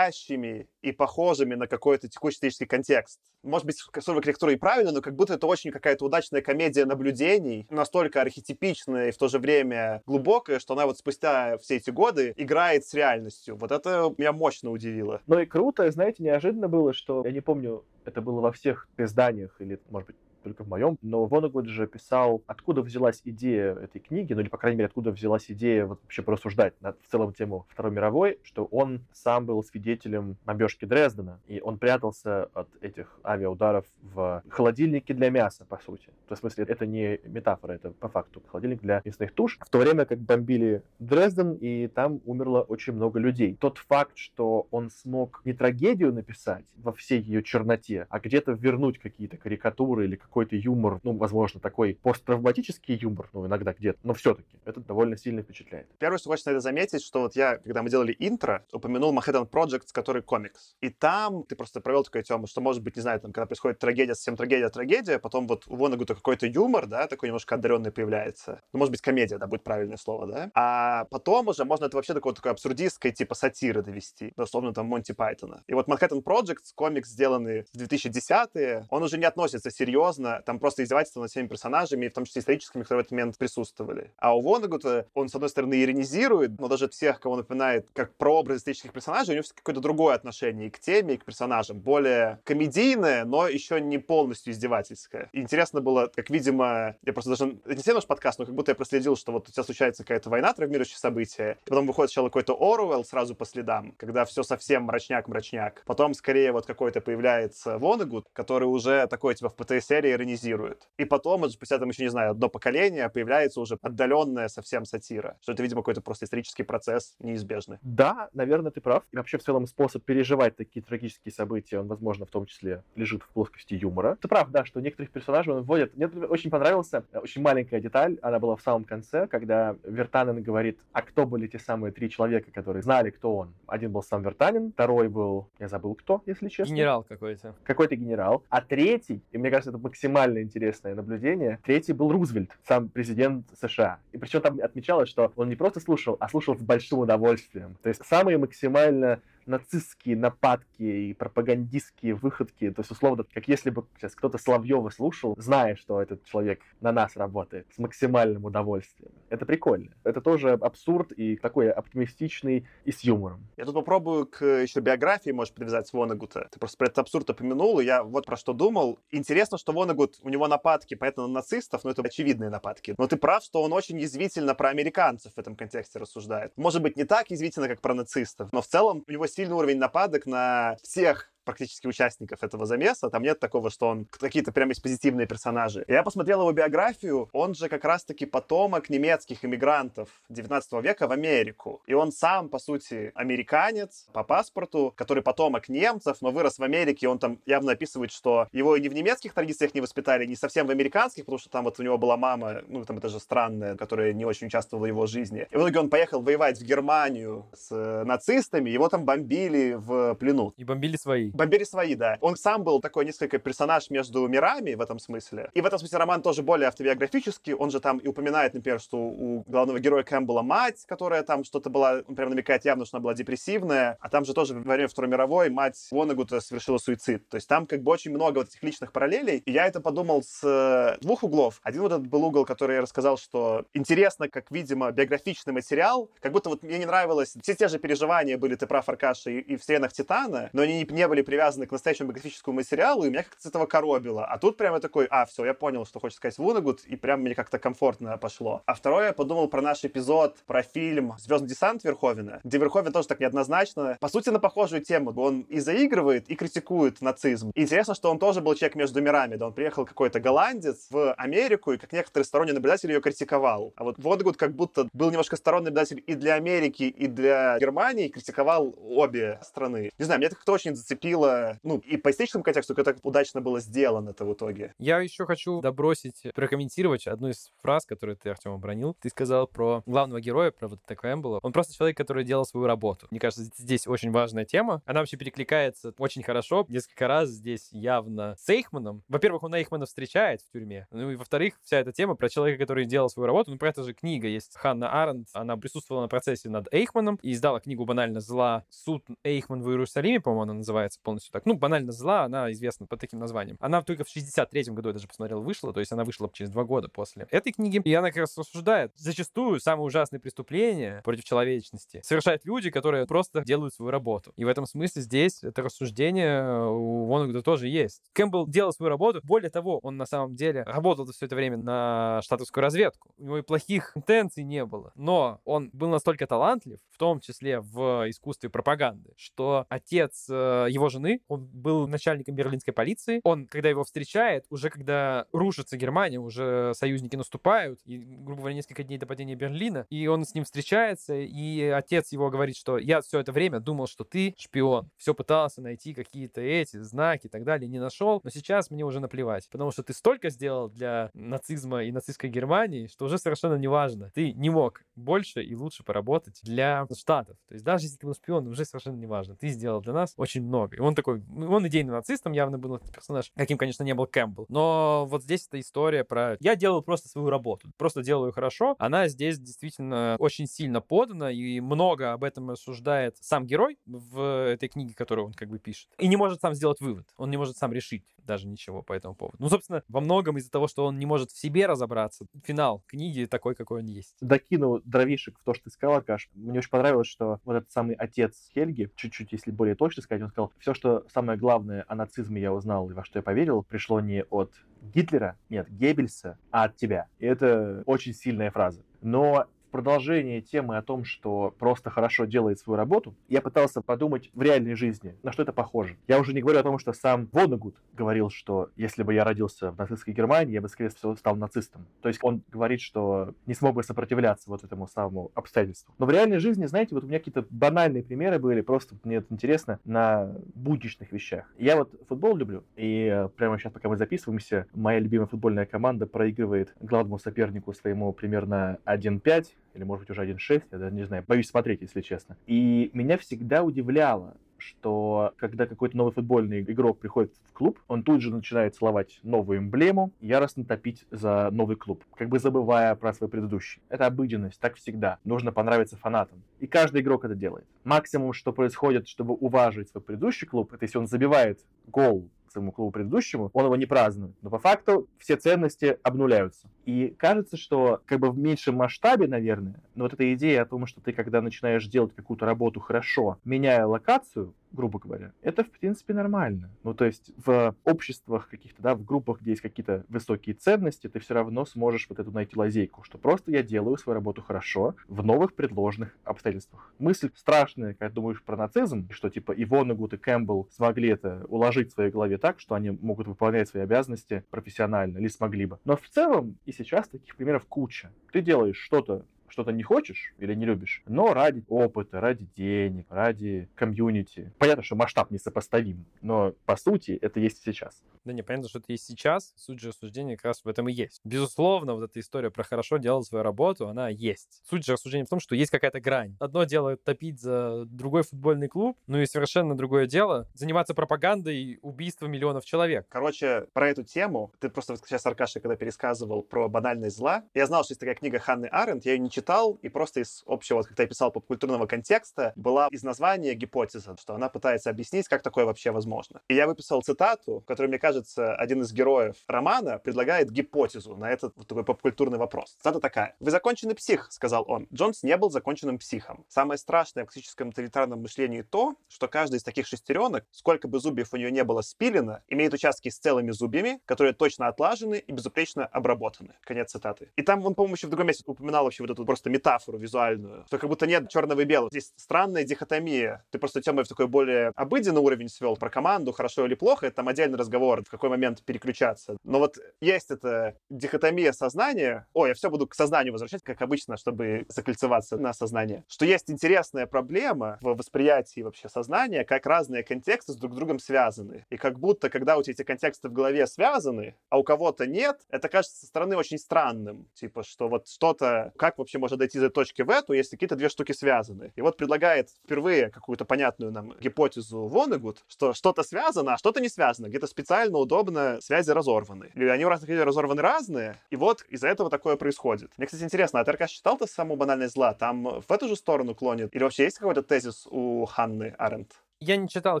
настоящими и похожими на какой-то текущий исторический контекст. Может быть, слово корректура и правильно, но как будто это очень какая-то удачная комедия наблюдений, настолько архетипичная и в то же время глубокая, что она вот спустя все эти годы играет с реальностью. Вот это меня мощно удивило. Ну и круто, знаете, неожиданно было, что, я не помню, это было во всех изданиях или, может быть, только в моем, но Вонегуд же писал, откуда взялась идея этой книги, ну или, по крайней мере, откуда взялась идея вот, вообще порассуждать над в целом тему Второй мировой, что он сам был свидетелем бомбежки Дрездена, и он прятался от этих авиаударов в холодильнике для мяса, по сути. То есть, в смысле, это не метафора, это по факту холодильник для мясных туш. В то время как бомбили Дрезден, и там умерло очень много людей. Тот факт, что он смог не трагедию написать во всей ее черноте, а где-то вернуть какие-то карикатуры или какой-то юмор, ну, возможно, такой посттравматический юмор, ну, иногда где-то, но все-таки это довольно сильно впечатляет. Первое, что хочется это заметить, что вот я, когда мы делали интро, упомянул Manhattan Project, который комикс. И там ты просто провел такую тему, что, может быть, не знаю, там, когда происходит трагедия, совсем трагедия, трагедия, потом вот у Вонагута какой-то юмор, да, такой немножко одаренный появляется. Ну, может быть, комедия, да, будет правильное слово, да. А потом уже можно это вообще такой, такой абсурдистской типа сатиры довести, дословно там Монти Пайтона. И вот Manhattan Project, комикс, сделанный в 2010-е, он уже не относится серьезно серьезно, там просто издевательство над всеми персонажами, в том числе историческими, которые в этот момент присутствовали. А у Вонагута он, с одной стороны, иронизирует, но даже всех, кого напоминает как прообраз исторических персонажей, у него какое-то другое отношение и к теме, и к персонажам. Более комедийное, но еще не полностью издевательское. И интересно было, как, видимо, я просто даже... Это не совсем наш подкаст, но как будто я проследил, что вот у тебя случается какая-то война, травмирующее событие, и потом выходит сначала какой-то Оруэлл сразу по следам, когда все совсем мрачняк-мрачняк. Потом скорее вот какой-то появляется Вонагут, который уже такой типа в ПТС-серии иронизирует. И потом, спустя там еще, не знаю, одно поколение, появляется уже отдаленная совсем сатира. Что это, видимо, какой-то просто исторический процесс неизбежный. Да, наверное, ты прав. И вообще, в целом, способ переживать такие трагические события, он, возможно, в том числе лежит в плоскости юмора. Ты прав, да, что некоторых персонажей он вводит. Мне очень понравился э, очень маленькая деталь, она была в самом конце, когда Вертанен говорит, а кто были те самые три человека, которые знали, кто он. Один был сам Вертанин, второй был, я забыл кто, если честно. Генерал какой-то. Какой-то генерал. А третий, и мне кажется, это максимально максимально интересное наблюдение. Третий был Рузвельт, сам президент США. И причем там отмечалось, что он не просто слушал, а слушал с большим удовольствием. То есть самые максимально нацистские нападки и пропагандистские выходки. То есть, условно, как если бы сейчас кто-то Соловьева слушал, зная, что этот человек на нас работает с максимальным удовольствием. Это прикольно. Это тоже абсурд и такой оптимистичный и с юмором. Я тут попробую к еще биографии, может, привязать Вонегута. Ты просто про этот абсурд упомянул, и я вот про что думал. Интересно, что Вонегут, у него нападки, поэтому на нацистов, но это очевидные нападки. Но ты прав, что он очень язвительно про американцев в этом контексте рассуждает. Может быть, не так язвительно, как про нацистов, но в целом у него сильный уровень нападок на всех практически участников этого замеса. Там нет такого, что он какие-то прям есть позитивные персонажи. Я посмотрел его биографию. Он же как раз-таки потомок немецких иммигрантов 19 века в Америку. И он сам, по сути, американец по паспорту, который потомок немцев, но вырос в Америке. Он там явно описывает, что его и не в немецких традициях не воспитали, не совсем в американских, потому что там вот у него была мама, ну там это же странная, которая не очень участвовала в его жизни. И в итоге он поехал воевать в Германию с э, нацистами, его там бомбили в плену. И бомбили свои. Бомбери свои, да. Он сам был такой несколько персонаж между мирами в этом смысле. И в этом смысле роман тоже более автобиографический. Он же там и упоминает, например, что у главного героя Кэмпбелла мать, которая там что-то была, он прям намекает явно, что она была депрессивная. А там же тоже во время Второй мировой мать Вонагута совершила суицид. То есть там как бы очень много вот этих личных параллелей. И я это подумал с э, двух углов. Один вот этот был угол, который я рассказал, что интересно, как, видимо, биографичный материал, как будто вот мне не нравилось, все те же переживания были, ты прав, Аркаша, и, и в «Стенах Титана», но они не, не были привязаны к настоящему биографическому материалу, и меня как-то с этого коробило. А тут прямо такой, а, все, я понял, что хочет сказать Вунагут, и прям мне как-то комфортно пошло. А второе, я подумал про наш эпизод, про фильм «Звездный десант» Верховина, где Верховен тоже так неоднозначно, по сути, на похожую тему. Он и заигрывает, и критикует нацизм. Интересно, что он тоже был человек между мирами, да, он приехал какой-то голландец в Америку, и как некоторые сторонние наблюдатели ее критиковал. А вот Водгуд как будто был немножко сторонний наблюдатель и для Америки, и для Германии, и критиковал обе страны. Не знаю, меня это как-то очень зацепило, ну, и по историческому контексту, как это удачно было сделано это в итоге. Я еще хочу добросить, прокомментировать одну из фраз, которую ты, Артем, обронил. Ты сказал про главного героя, про вот это Кэмпбелла. Он просто человек, который делал свою работу. Мне кажется, здесь очень важная тема. Она вообще перекликается очень хорошо. Несколько раз здесь явно с Эйхманом. Во-первых, он Эйхмана встречает в тюрьме. Ну и во-вторых, вся эта тема про человека, который делал свою работу. Ну, про это же книга есть. Ханна Аренд, она присутствовала на процессе над Эйхманом и издала книгу «Банально зла. Суд Эйхман в Иерусалиме», по-моему, она называется полностью так. Ну, «Банально зла», она известна под таким названием. Она только в 63-м году, я даже посмотрел, вышла, то есть она вышла через два года после этой книги. И она как раз рассуждает. Зачастую самые ужасные преступления против человечности совершают люди, которые просто делают свою работу. И в этом смысле здесь это рассуждение у Вонагуда тоже есть. Кэмпбелл делал свою работу. Более того, он на самом деле работал все это время на штатовскую разведку. У него и плохих интенций не было. Но он был настолько талантлив, в том числе в искусстве пропаганды, что отец э, его жены, он был начальником берлинской полиции. Он, когда его встречает, уже когда рушится Германия, уже союзники наступают, и, грубо говоря, несколько дней до падения Берлина, и он с ним встречается, и отец его говорит, что я все это время думал, что ты шпион. Все пытался найти какие-то эти знаки и так далее, не нашел, но сейчас мне уже наплевать, потому что ты столько сделал для нацизма и нацистской Германии, что уже совершенно не важно. Ты не мог больше и лучше поработать для Штатов. То есть даже если ты был шпион, уже совершенно не важно. Ты сделал для нас очень много. И он такой, он идейным нацистом явно был этот персонаж, каким, конечно, не был Кэмпбелл. Но вот здесь эта история про... Я делаю просто свою работу, просто делаю хорошо. Она здесь действительно очень сильно подана, и много об этом рассуждает сам герой в этой книге, которую он как бы пишет. И не может сам сделать вывод. Он не может сам решить даже ничего по этому поводу. Ну, собственно, во многом из-за того, что он не может в себе разобраться, финал книги такой, какой он есть. Докину дровишек в то, что ты сказал, Аркаш. Мне очень понравилось, что вот этот самый отец Хельги, чуть-чуть, если более точно сказать, он сказал, все, что самое главное о нацизме я узнал и во что я поверил, пришло не от Гитлера, нет, Геббельса, а от тебя. И это очень сильная фраза. Но продолжение темы о том, что просто хорошо делает свою работу, я пытался подумать в реальной жизни, на что это похоже. Я уже не говорю о том, что сам Вонегуд говорил, что если бы я родился в нацистской Германии, я бы, скорее всего, стал нацистом. То есть он говорит, что не смог бы сопротивляться вот этому самому обстоятельству. Но в реальной жизни, знаете, вот у меня какие-то банальные примеры были, просто мне это интересно, на будничных вещах. Я вот футбол люблю, и прямо сейчас, пока мы записываемся, моя любимая футбольная команда проигрывает главному сопернику своему примерно 1-5, или, может быть, уже 1.6, я даже не знаю, боюсь смотреть, если честно. И меня всегда удивляло, что когда какой-то новый футбольный игрок приходит в клуб, он тут же начинает целовать новую эмблему, яростно топить за новый клуб, как бы забывая про свой предыдущий. Это обыденность, так всегда. Нужно понравиться фанатам. И каждый игрок это делает. Максимум, что происходит, чтобы уважить свой предыдущий клуб, это если он забивает гол своему клубу предыдущему, он его не празднует. Но по факту все ценности обнуляются. И кажется, что как бы в меньшем масштабе, наверное, но вот эта идея о том, что ты когда начинаешь делать какую-то работу хорошо, меняя локацию, грубо говоря, это, в принципе, нормально. Ну, то есть в обществах каких-то, да, в группах, где есть какие-то высокие ценности, ты все равно сможешь вот эту найти лазейку, что просто я делаю свою работу хорошо в новых предложенных обстоятельствах. Мысль страшная, когда думаешь про нацизм, что типа и Воннегут, и Кэмпбелл смогли это уложить в своей голове так, что они могут выполнять свои обязанности профессионально, или смогли бы. Но в целом и сейчас таких примеров куча. Ты делаешь что-то что-то не хочешь или не любишь, но ради опыта, ради денег, ради комьюнити. Понятно, что масштаб несопоставим, но по сути это есть сейчас. Да не, понятно, что это есть сейчас. Суть же рассуждения как раз в этом и есть. Безусловно, вот эта история про хорошо делать свою работу, она есть. Суть же рассуждения в том, что есть какая-то грань. Одно дело топить за другой футбольный клуб, ну и совершенно другое дело заниматься пропагандой убийства миллионов человек. Короче, про эту тему, ты просто сейчас, Аркаша, когда пересказывал про банальность зла, я знал, что есть такая книга Ханны Аренд, я ее не читал, и просто из общего, вот, как ты описал, попкультурного контекста, была из названия гипотеза, что она пытается объяснить, как такое вообще возможно. И я выписал цитату, которая мне кажется, один из героев романа предлагает гипотезу на этот вот такой попкультурный вопрос. Цитата такая. «Вы законченный псих», — сказал он. Джонс не был законченным психом. Самое страшное в классическом тоталитарном мышлении то, что каждый из таких шестеренок, сколько бы зубьев у нее не было спилено, имеет участки с целыми зубьями, которые точно отлажены и безупречно обработаны. Конец цитаты. И там он, по-моему, еще в другом месте упоминал вообще вот эту просто метафору визуальную, что как будто нет черного и белого. Здесь странная дихотомия. Ты просто темой в такой более обыденный уровень свел про команду, хорошо или плохо, это там отдельный разговор, в какой момент переключаться. Но вот есть эта дихотомия сознания. Ой, я все буду к сознанию возвращать, как обычно, чтобы закольцеваться на сознание. Что есть интересная проблема в восприятии вообще сознания, как разные контексты с друг другом связаны. И как будто, когда у тебя эти контексты в голове связаны, а у кого-то нет, это кажется со стороны очень странным. Типа, что вот что-то, как вообще можно дойти из этой точки в эту, если какие-то две штуки связаны. И вот предлагает впервые какую-то понятную нам гипотезу Вонегуд, что что-то связано, а что-то не связано. Где-то специально, удобно связи разорваны. Или они у разных людей разорваны разные, и вот из-за этого такое происходит. Мне, кстати, интересно, а ты, Аркаш, читал-то саму банальность зла? Там в эту же сторону клонит? Или вообще есть какой-то тезис у Ханны Аренд? Я не читал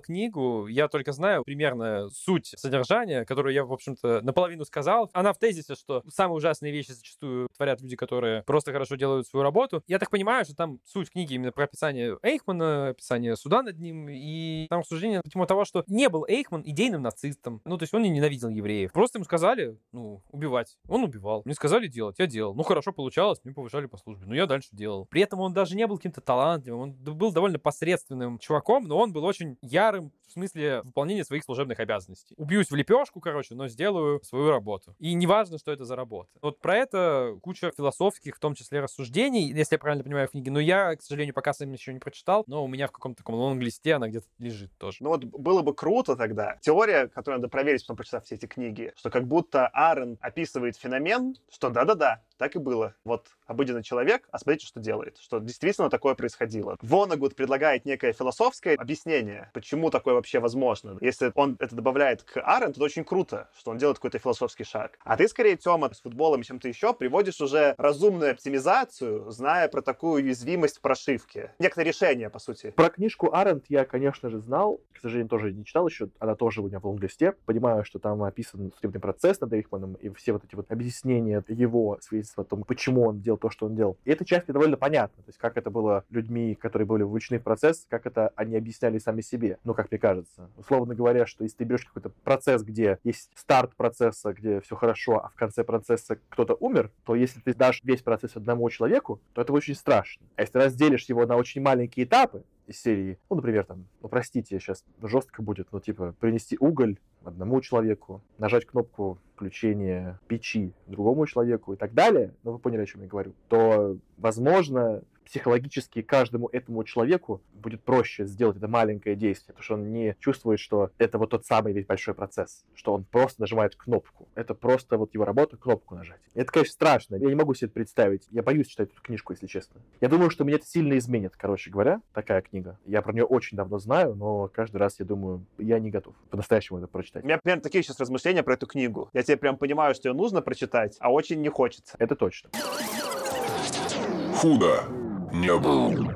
книгу, я только знаю примерно суть содержания, которую я, в общем-то, наполовину сказал. Она в тезисе, что самые ужасные вещи зачастую творят люди, которые просто хорошо делают свою работу. Я так понимаю, что там суть книги именно про описание Эйхмана, описание суда над ним, и там рассуждение на тему того, что не был Эйхман идейным нацистом. Ну, то есть он не ненавидел евреев. Просто ему сказали, ну, убивать. Он убивал. Мне сказали делать, я делал. Ну, хорошо получалось, мне повышали по службе. Ну, я дальше делал. При этом он даже не был каким-то талантливым, он был довольно посредственным чуваком, но он был очень ярым в смысле выполнения своих служебных обязанностей. Убьюсь в лепешку, короче, но сделаю свою работу. И неважно, что это за работа. Вот про это куча философских, в том числе рассуждений, если я правильно понимаю в книге. Но я, к сожалению, пока сам еще не прочитал, но у меня в каком-то таком лонг-листе она где-то лежит тоже. Ну вот было бы круто тогда. Теория, которую надо проверить, потом прочитав все эти книги, что как будто Аарон описывает феномен, что да-да-да, так и было. Вот обыденный человек, а смотрите, что делает. Что действительно такое происходило. Вонагуд предлагает некое философское объяснение, почему такое вообще возможно. Если он это добавляет к Арен, то это очень круто, что он делает какой-то философский шаг. А ты, скорее, Тёма, с футболом и чем-то еще приводишь уже разумную оптимизацию, зная про такую уязвимость в прошивке. Некоторые решения, по сути. Про книжку Аренд я, конечно же, знал. К сожалению, тоже не читал еще. Она тоже у меня в лонглисте. Понимаю, что там описан судебный процесс над Эйхманом и все вот эти вот объяснения его свидетельства о том, почему он делал то, что он делал. И эта часть мне довольно понятна. То есть, как это было людьми, которые были вовлечены в процесс, как это они объясняли сами себе. Ну, как мне кажется. Условно говоря, что если ты берешь какой-то процесс, где есть старт процесса, где все хорошо, а в конце процесса кто-то умер, то если ты дашь весь процесс одному человеку, то это очень страшно. А если разделишь его на очень маленькие этапы, из серии, ну, например, там, ну, простите, сейчас жестко будет, но, типа, принести уголь одному человеку, нажать кнопку включения печи другому человеку и так далее, ну, вы поняли, о чем я говорю, то, возможно, психологически каждому этому человеку будет проще сделать это маленькое действие, потому что он не чувствует, что это вот тот самый весь большой процесс, что он просто нажимает кнопку. Это просто вот его работа кнопку нажать. Это, конечно, страшно. Я не могу себе это представить. Я боюсь читать эту книжку, если честно. Я думаю, что меня это сильно изменит, короче говоря, такая книга. Я про нее очень давно знаю, но каждый раз я думаю, я не готов по-настоящему это прочитать. У меня примерно такие сейчас размышления про эту книгу. Я тебе прям понимаю, что ее нужно прочитать, а очень не хочется. Это точно. Худо не было.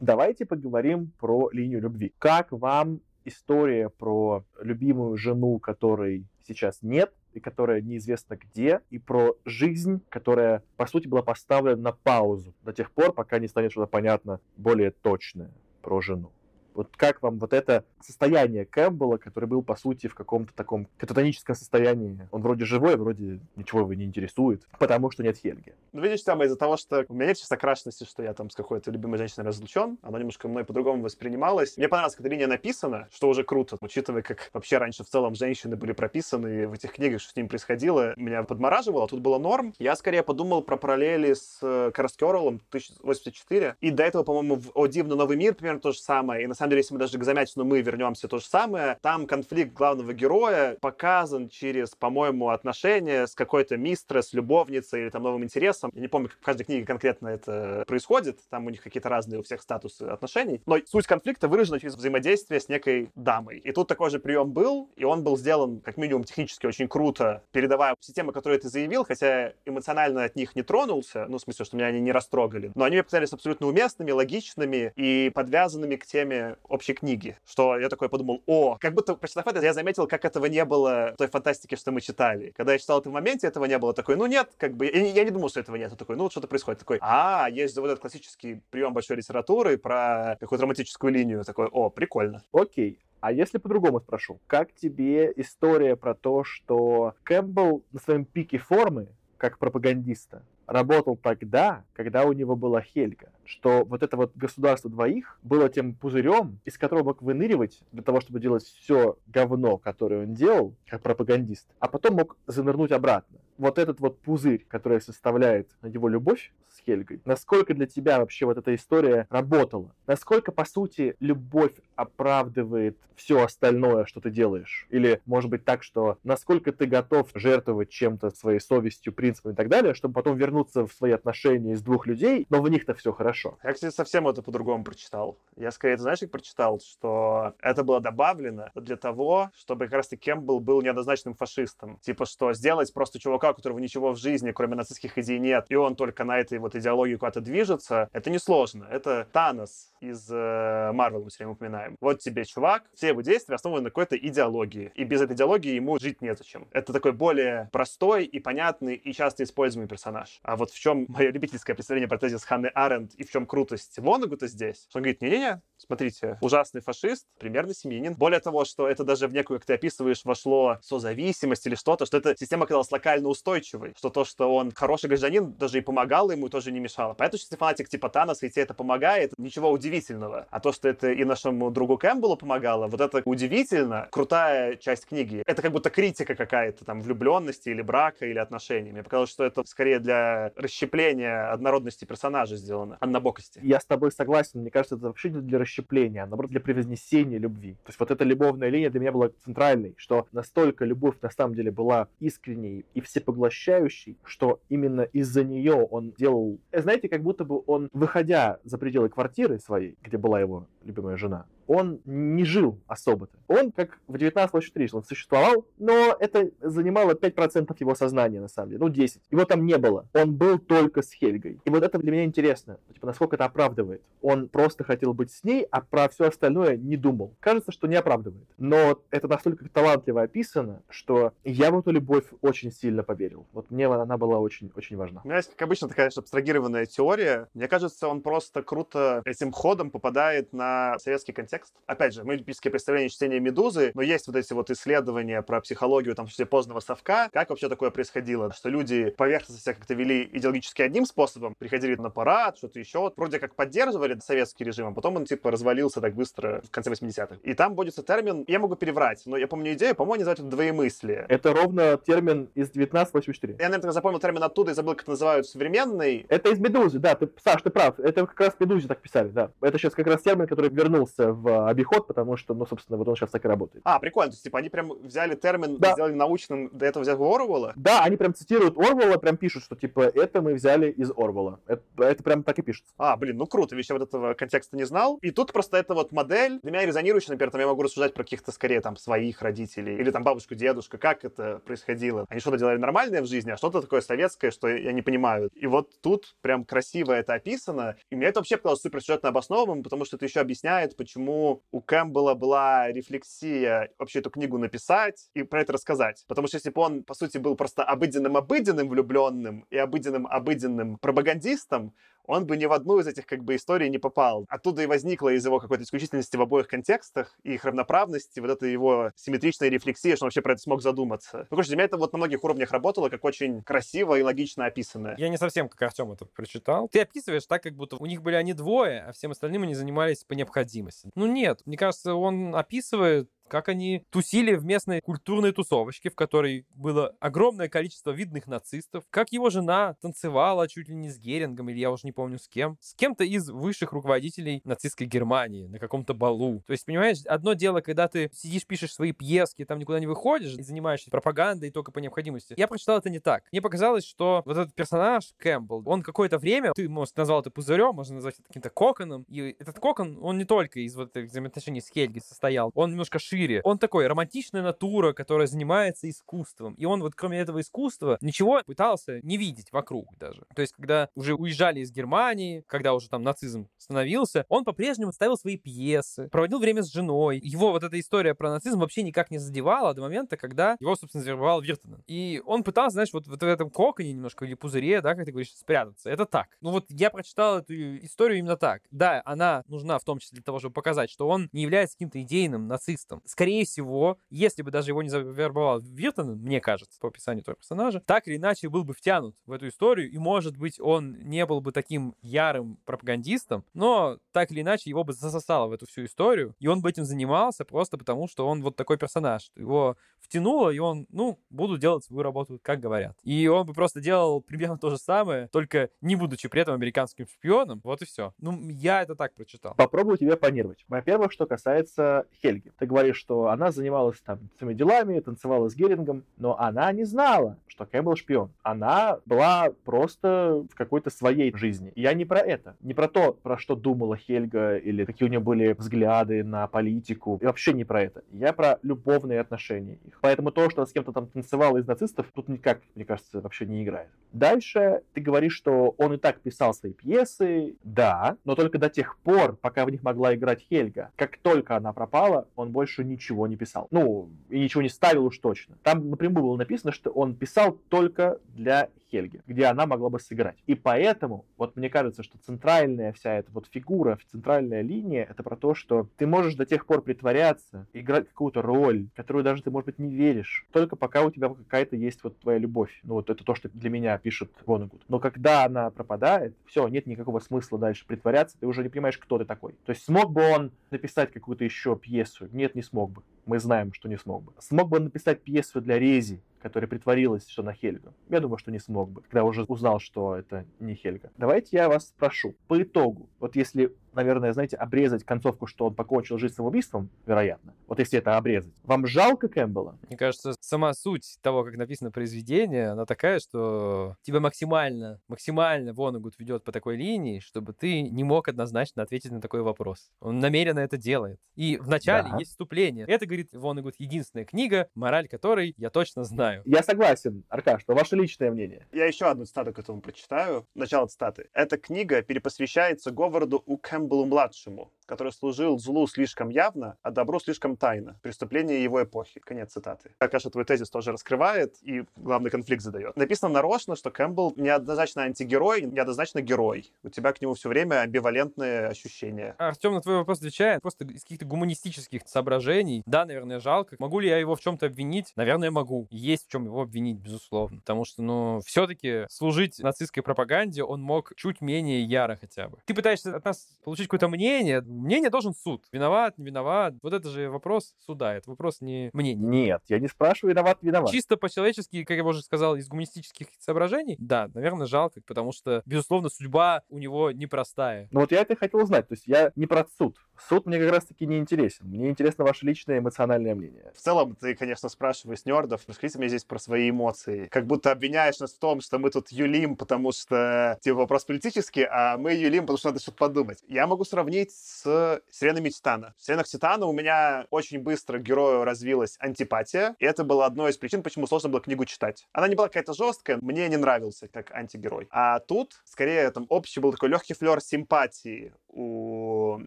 Давайте поговорим про линию любви. Как вам история про любимую жену, которой сейчас нет, и которая неизвестно где, и про жизнь, которая, по сути, была поставлена на паузу до тех пор, пока не станет что-то понятно более точное про жену. Вот как вам вот это состояние Кэмпбелла, который был, по сути, в каком-то таком кататоническом состоянии? Он вроде живой, вроде ничего его не интересует, потому что нет Хельги. Ну, видишь, там из-за того, что у меня нет сейчас окрашенности, что я там с какой-то любимой женщиной разлучен, оно немножко мной по-другому воспринималось. Мне понравилось, как эта линия написана, что уже круто, учитывая, как вообще раньше в целом женщины были прописаны в этих книгах, что с ним происходило, меня подмораживало, а тут было норм. Я скорее подумал про параллели с э, Караскерлом 1084, и до этого, по-моему, в «О дивный новый мир» примерно то же самое, и на самом деле, если мы даже к Замятину мы вернемся, то же самое. Там конфликт главного героя показан через, по-моему, отношения с какой-то мистрес, любовницей или там новым интересом. Я не помню, как в каждой книге конкретно это происходит. Там у них какие-то разные у всех статусы отношений. Но суть конфликта выражена через взаимодействие с некой дамой. И тут такой же прием был, и он был сделан, как минимум, технически очень круто, передавая системы, которые ты заявил, хотя эмоционально от них не тронулся, ну, в смысле, что меня они не растрогали. Но они мне показались абсолютно уместными, логичными и подвязанными к теме общей книги, что я такой подумал, о, как будто, прочитав это, я заметил, как этого не было в той фантастике, что мы читали. Когда я читал это в моменте, этого не было. Такой, ну нет, как бы, я, я не думал, что этого нет. Такой, ну вот что-то происходит. Такой, а, есть вот этот классический прием большой литературы про какую-то романтическую линию. Такой, о, прикольно. Окей. А если по-другому спрошу, как тебе история про то, что Кэмпбелл на своем пике формы, как пропагандиста, работал тогда, когда у него была Хельга. Что вот это вот государство двоих было тем пузырем, из которого мог выныривать для того, чтобы делать все говно, которое он делал, как пропагандист, а потом мог занырнуть обратно. Вот этот вот пузырь, который составляет его любовь с Хельгой, насколько для тебя вообще вот эта история работала? Насколько, по сути, любовь оправдывает все остальное, что ты делаешь? Или, может быть, так, что насколько ты готов жертвовать чем-то, своей совестью, принципами и так далее, чтобы потом вернуться в свои отношения из двух людей, но в них-то все хорошо? Я, кстати, совсем это по-другому прочитал. Я скорее, ты знаешь, как прочитал, что это было добавлено для того, чтобы как раз-таки Кэмпбелл был неоднозначным фашистом. Типа, что сделать просто чувака, у которого ничего в жизни, кроме нацистских идей нет, и он только на этой вот идеологии куда-то движется, это несложно. Это Танос из Марвел, э, мы все время упоминаем. Вот тебе чувак, все его действия основаны на какой-то идеологии. И без этой идеологии ему жить незачем. Это такой более простой и понятный и часто используемый персонаж. А вот в чем мое любительское представление про тезис Ханны Аренд и в чем крутость Вонагута здесь, что он говорит, не-не-не, смотрите, ужасный фашист, примерно семьянин. Более того, что это даже в некую, как ты описываешь, вошло созависимость или что-то, что эта система оказалась локально устойчивой, что то, что он хороший гражданин, даже и помогал ему, тоже не мешало. Поэтому, если фанатик типа Таноса, и тебе это помогает, ничего удивительного. А то, что это и нашему другу Кэмпбеллу помогало, вот это удивительно, крутая часть книги. Это как будто критика какая-то там влюбленности или брака или отношений. Мне показалось, что это скорее для расщепления однородности персонажа сделано, однобокости. Я с тобой согласен. Мне кажется, это вообще не для расщепления, а наоборот для превознесения любви. То есть вот эта любовная линия для меня была центральной, что настолько любовь на самом деле была искренней и всепоглощающей, что именно из-за нее он делал... э, Знаете, как будто бы он, выходя за пределы квартиры своей, где была его любимая жена, он не жил особо-то. Он, как в 1983, он существовал, но это занимало 5% его сознания, на самом деле, ну, 10. Его там не было. Он был только с Хельгой. И вот это для меня интересно, типа, насколько это оправдывает. Он просто хотел быть с ней, а про все остальное не думал. Кажется, что не оправдывает. Но это настолько талантливо описано, что я в эту любовь очень сильно поверил. Вот мне она была очень-очень важна. У меня есть, как обычно, такая абстрагированная теория. Мне кажется, он просто круто этим ходом попадает на советский контекст контекст. Опять же, мы любительские представления чтения «Медузы», но есть вот эти вот исследования про психологию, там, числе позднего совка, как вообще такое происходило, что люди поверхностно себя как-то вели идеологически одним способом, приходили на парад, что-то еще, вот, вроде как поддерживали советский режим, а потом он, типа, развалился так быстро в конце 80-х. И там вводится термин, я могу переврать, но я помню идею, по-моему, они называют это двоемыслие. Это ровно термин из 1984. Я, наверное, запомнил термин оттуда и забыл, как называют современный. Это из «Медузы», да, ты, Саш, ты прав. Это как раз «Медузе» так писали, да. Это сейчас как раз термин, который вернулся в обиход, потому что, ну, собственно, вот он сейчас так и работает. А, прикольно. То есть, типа, они прям взяли термин, Да. сделали научным, до этого взяли Оруэлла. Да, они прям цитируют Орвала, прям пишут, что типа это мы взяли из Орвала. Это, это прям так и пишется. А, блин, ну круто, ведь я вот этого контекста не знал. И тут просто эта вот модель, для меня резонирующая, например, там я могу рассуждать про каких-то, скорее, там, своих родителей, или там бабушку, дедушку, как это происходило. Они что-то делали нормальное в жизни, а что-то такое советское, что я не понимаю. И вот тут прям красиво это описано, и мне это вообще показалось супер сюжетно обоснованным, потому что это еще объясняет, почему у Кэмпбелла была рефлексия вообще эту книгу написать и про это рассказать. Потому что если бы он, по сути, был просто обыденным-обыденным влюбленным и обыденным-обыденным пропагандистом, он бы ни в одну из этих как бы историй не попал. Оттуда и возникла из его какой-то исключительности в обоих контекстах и их равноправности, вот эта его симметричная рефлексия, что он вообще про это смог задуматься. Ну, короче, для меня это вот на многих уровнях работало, как очень красиво и логично описано. Я не совсем как Артем это прочитал. Ты описываешь так, как будто у них были они двое, а всем остальным они занимались по необходимости. Ну нет, мне кажется, он описывает как они тусили в местной культурной тусовочке, в которой было огромное количество видных нацистов, как его жена танцевала чуть ли не с Герингом, или я уже не помню с кем, с кем-то из высших руководителей нацистской Германии на каком-то балу. То есть, понимаешь, одно дело, когда ты сидишь, пишешь свои пьески, там никуда не выходишь и занимаешься пропагандой только по необходимости. Я прочитал это не так. Мне показалось, что вот этот персонаж Кэмпбелл, он какое-то время, ты, может, назвал это пузырем, можно назвать это каким-то коконом, и этот кокон, он не только из вот этих взаимоотношений с Хельги состоял, он немножко шире. Он такой романтичная натура, которая занимается искусством. И он вот кроме этого искусства ничего пытался не видеть вокруг даже. То есть, когда уже уезжали из Германии, когда уже там нацизм становился, он по-прежнему ставил свои пьесы, проводил время с женой. Его вот эта история про нацизм вообще никак не задевала до момента, когда его, собственно, завербовал Виртонен. И он пытался, знаешь, вот, вот в этом коконе немножко или пузыре, да, как ты говоришь, спрятаться. Это так. Ну вот я прочитал эту историю именно так. Да, она нужна в том числе для того, чтобы показать, что он не является каким-то идейным нацистом. Скорее всего, если бы даже его не завербовал Виртонен, мне кажется, по описанию этого персонажа, так или иначе был бы втянут в эту историю, и, может быть, он не был бы таким ярым пропагандистом, но так или иначе его бы засосало в эту всю историю, и он бы этим занимался просто потому, что он вот такой персонаж. Его втянуло, и он, ну, буду делать свою работу, как говорят. И он бы просто делал примерно то же самое, только не будучи при этом американским шпионом. Вот и все. Ну, я это так прочитал. Попробую тебя понервить. Во-первых, что касается Хельги. Ты говоришь, что она занималась там своими делами, танцевала с Герингом, но она не знала, что Кэмпбелл шпион. Она была просто в какой-то своей жизни. Я не про это. Не про то, про что думала Хельга, или какие у нее были взгляды на политику. И вообще не про это. Я про любовные отношения их. Поэтому то, что она с кем-то там танцевала из нацистов, тут никак, мне кажется, вообще не играет. Дальше ты говоришь, что он и так писал свои пьесы. Да, но только до тех пор, пока в них могла играть Хельга. Как только она пропала, он больше ничего не писал. Ну, и ничего не ставил уж точно. Там напрямую было написано, что он писал только для Хельги, где она могла бы сыграть. И поэтому, вот мне кажется, что центральная вся эта вот фигура, центральная линия, это про то, что ты можешь до тех пор притворяться, играть какую-то роль, которую даже ты, может быть, не веришь, только пока у тебя какая-то есть вот твоя любовь. Ну, вот это то, что для меня пишет Вонегуд. Но когда она пропадает, все, нет никакого смысла дальше притворяться, ты уже не понимаешь, кто ты такой. То есть смог бы он написать какую-то еще пьесу? Нет, не смог бы. Мы знаем, что не смог бы. Смог бы написать пьесу для Рези, которая притворилась, что на Хельгу? Я думаю, что не смог бы, когда уже узнал, что это не Хельга. Давайте я вас спрошу. По итогу, вот если наверное, знаете, обрезать концовку, что он покончил жизнь самоубийством, вероятно. Вот если это обрезать. Вам жалко Кэмпбелла? Мне кажется, сама суть того, как написано произведение, она такая, что тебя максимально, максимально Вонагуд ведет по такой линии, чтобы ты не мог однозначно ответить на такой вопрос. Он намеренно это делает. И вначале Да. есть вступление. Это, говорит Вонагуд, единственная книга, мораль которой я точно знаю. Я согласен, Аркаш, что ваше личное мнение. Я еще одну цитату к этому прочитаю. Начало цитаты. Эта книга перепосвящается Говарду У. Кэмпбеллу-младшему, который служил злу слишком явно, а добру слишком тайна. Преступление его эпохи. Конец цитаты. Акаша твой тезис тоже раскрывает и главный конфликт задает. Написано нарочно, что Кэмпбелл неоднозначно антигерой, неоднозначно герой. У тебя к нему все время амбивалентные ощущения. Артем на твой вопрос отвечает просто из каких-то гуманистических соображений. Да, наверное, жалко. Могу ли я его в чем-то обвинить? Наверное, могу. Есть в чем его обвинить, безусловно. Потому что, ну, все-таки служить нацистской пропаганде он мог чуть менее яро хотя бы. Ты пытаешься от нас какое-то мнение. Мнение должен суд. Виноват, не виноват. Вот это же вопрос суда. Это вопрос не мнения. Нет, я не спрашиваю, виноват, виноват. Чисто по-человечески, как я уже сказал, из гуманистических соображений, да, наверное, жалко, потому что, безусловно, судьба у него непростая. Ну вот я это хотел узнать. То есть я не про суд. Суд мне как раз-таки не интересен. Мне интересно ваше личное эмоциональное мнение. В целом, ты, конечно, спрашиваешь нердов, расскажите мне здесь про свои эмоции. Как будто обвиняешь нас в том, что мы тут юлим, потому что, типа, вопрос политический, а мы юлим, потому что надо что-то подумать. Я могу сравнить с «Сиренами Титана». В «Сиренах Титана» у меня очень быстро к герою развилась антипатия, и это было одной из причин, почему сложно было книгу читать. Она не была какая-то жесткая, мне не нравился как антигерой. А тут, скорее, там общий был такой легкий флер симпатии у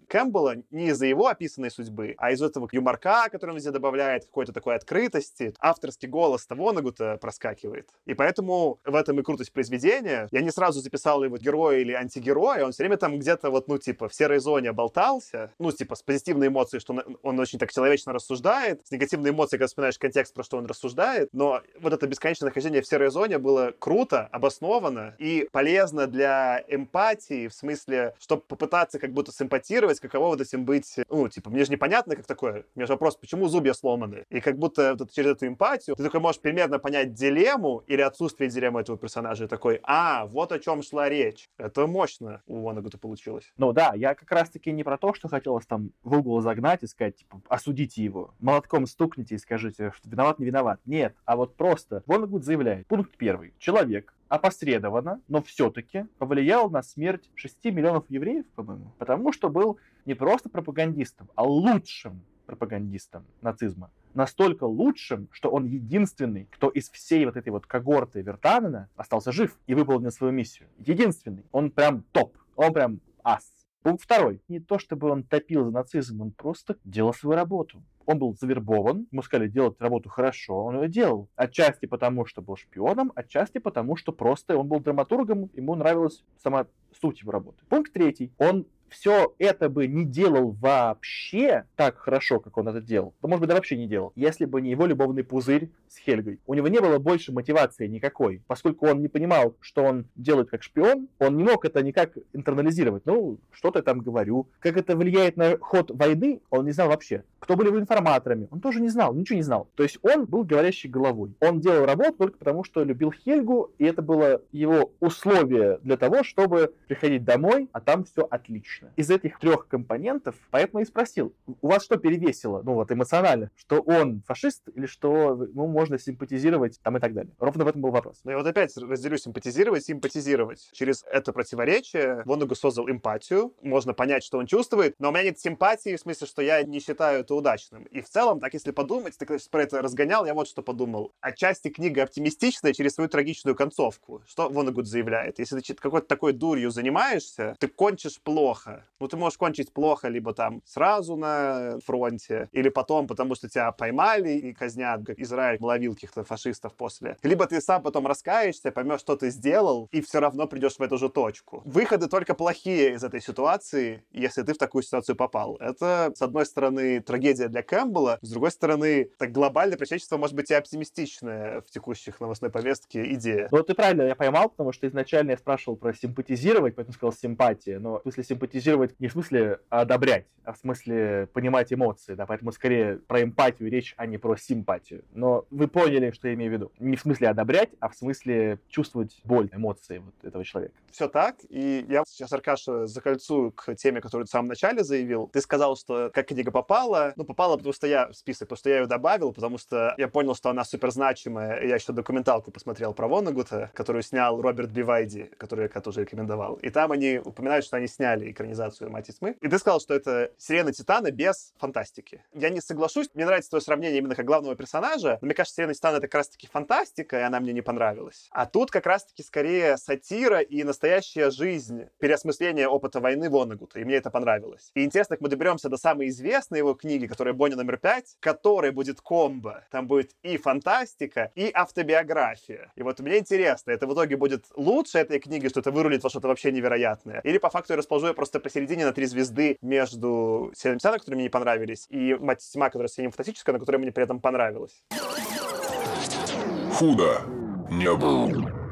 Кэмпбелла не из-за его описанной судьбы, а из этого юморка, который он везде добавляет, какой-то такой открытости. Авторский голос того Вонагута проскакивает. И поэтому в этом и крутость произведения. Я не сразу записал его героя или антигероя, он все время там где-то вот, ну, типа, в серой зоне болтался, ну, типа, с позитивной эмоцией, что он, он очень так человечно рассуждает, с негативной эмоцией, когда вспоминаешь контекст, про что он рассуждает, но вот это бесконечное нахождение в серой зоне было круто, обосновано и полезно для эмпатии, в смысле, чтобы попытаться как будто симпатировать, каково вот этим быть, ну, типа, мне же непонятно, как такое. У меня же вопрос, почему зубья сломаны? И как будто вот через эту эмпатию ты такой можешь примерно понять дилемму или отсутствие дилеммы этого персонажа, и такой, а, вот о чем шла речь. Это мощно у Вонагута получилось. Ну да, я как раз-таки не про то, что хотел вас там в угол загнать и сказать, типа, осудите его. Молотком стукните и скажите, что виноват, не виноват. Нет, а вот просто Вонагут заявляет. Пункт первый. Человек, опосредованно, но все-таки повлиял на смерть 6 миллионов евреев, по-моему, потому что был не просто пропагандистом, а лучшим пропагандистом нацизма. Настолько лучшим, что он единственный, кто из всей вот этой вот когорты Вертанена остался жив и выполнил свою миссию. Единственный. Он прям топ. Он прям ас. Пункт второй. Не то, чтобы он топил за нацизм, он просто делал свою работу. Он был завербован, ему сказали делать работу хорошо, он ее делал. Отчасти потому, что был шпионом, отчасти потому, что просто он был драматургом, ему нравилась сама суть его работы. Пункт третий. Он все это бы не делал вообще так хорошо, как он это делал, то, может быть, да вообще не делал, если бы не его любовный пузырь с Хельгой. У него не было больше мотивации никакой, поскольку он не понимал, что он делает как шпион, он не мог это никак интернализировать. Ну, что-то там говорю. Как это влияет на ход войны, он не знал вообще. Кто были информаторами, он тоже не знал, ничего не знал. То есть он был говорящий головой. Он делал работу только потому, что любил Хельгу, и это было его условие для того, чтобы приходить домой, а там все отлично. Из этих трех компонентов, поэтому и спросил, у вас что перевесило, ну вот эмоционально, что он фашист или что ему можно симпатизировать там и так далее? Ровно в этом был вопрос. Ну я вот опять разделю симпатизировать, симпатизировать. Через это противоречие Вонагу создал эмпатию, можно понять, что он чувствует, но у меня нет симпатии, в смысле, что я не считаю это удачным. И в целом, так если подумать, ты про это разгонял, я вот что подумал. Отчасти книга оптимистичная через свою трагичную концовку. Что Вонагуд заявляет? Если ты какой-то такой дурью занимаешься, ты кончишь плохо. Ну, ты можешь кончить плохо либо там сразу на фронте, или потом, потому что тебя поймали и казнят, как Израиль ловил каких-то фашистов после. Либо ты сам потом раскаешься, поймешь, что ты сделал, и все равно придешь в эту же точку. Выходы только плохие из этой ситуации, если ты в такую ситуацию попал. Это, с одной стороны, трагедия для Кэмпбелла, с другой стороны, так глобальное прочечество может быть и оптимистичное в текущих новостной повестке идея. Ну, ты правильно я поймал, потому что изначально я спрашивал про симпатизировать, поэтому сказал симпатия, но в смысле симпатизировать не в смысле одобрять, а в смысле понимать эмоции, да, поэтому скорее про эмпатию речь, а не про симпатию. Но вы поняли, что я имею в виду. Не в смысле одобрять, а в смысле чувствовать боль, эмоции вот этого человека. Все так, и я сейчас, Аркаша, закольцую к теме, которую ты в самом начале заявил. Ты сказал, что как книга попала, ну, попала, потому что я в список, потому что я ее добавил, потому что я понял, что она супер значимая. Я еще документалку посмотрел про Вонагута, которую снял Роберт Бивайди, который я тоже рекомендовал. И там они упоминают, что они сняли экранизацию «Мать и тьмы». И ты сказал, что это «Сирена Титана» без фантастики. Я не соглашусь, мне нравится твое сравнение именно как главного персонажа, но мне кажется, «Сирена Титана» — это как раз-таки фантастика, и она мне не понравилась. А тут как раз-таки скорее сатира и настоящая жизнь, переосмысление опыта войны Вонагута, и мне это понравилось. И интересно, как мы доберемся до самой известной его книги, которая «Бонни номер пять», которая будет комбо. Там будет и фантастика, и автобиография. И вот мне интересно, это в итоге будет лучше этой книги, что это вырулит во что-то вообще невероятное? Или по факту я расположу ее просто посередине на три звезды между «Северным Титаном», которые мне не понравились, и «Мать тьма», которая фантастическая, но которая мне при этом понравилась? Худо не было.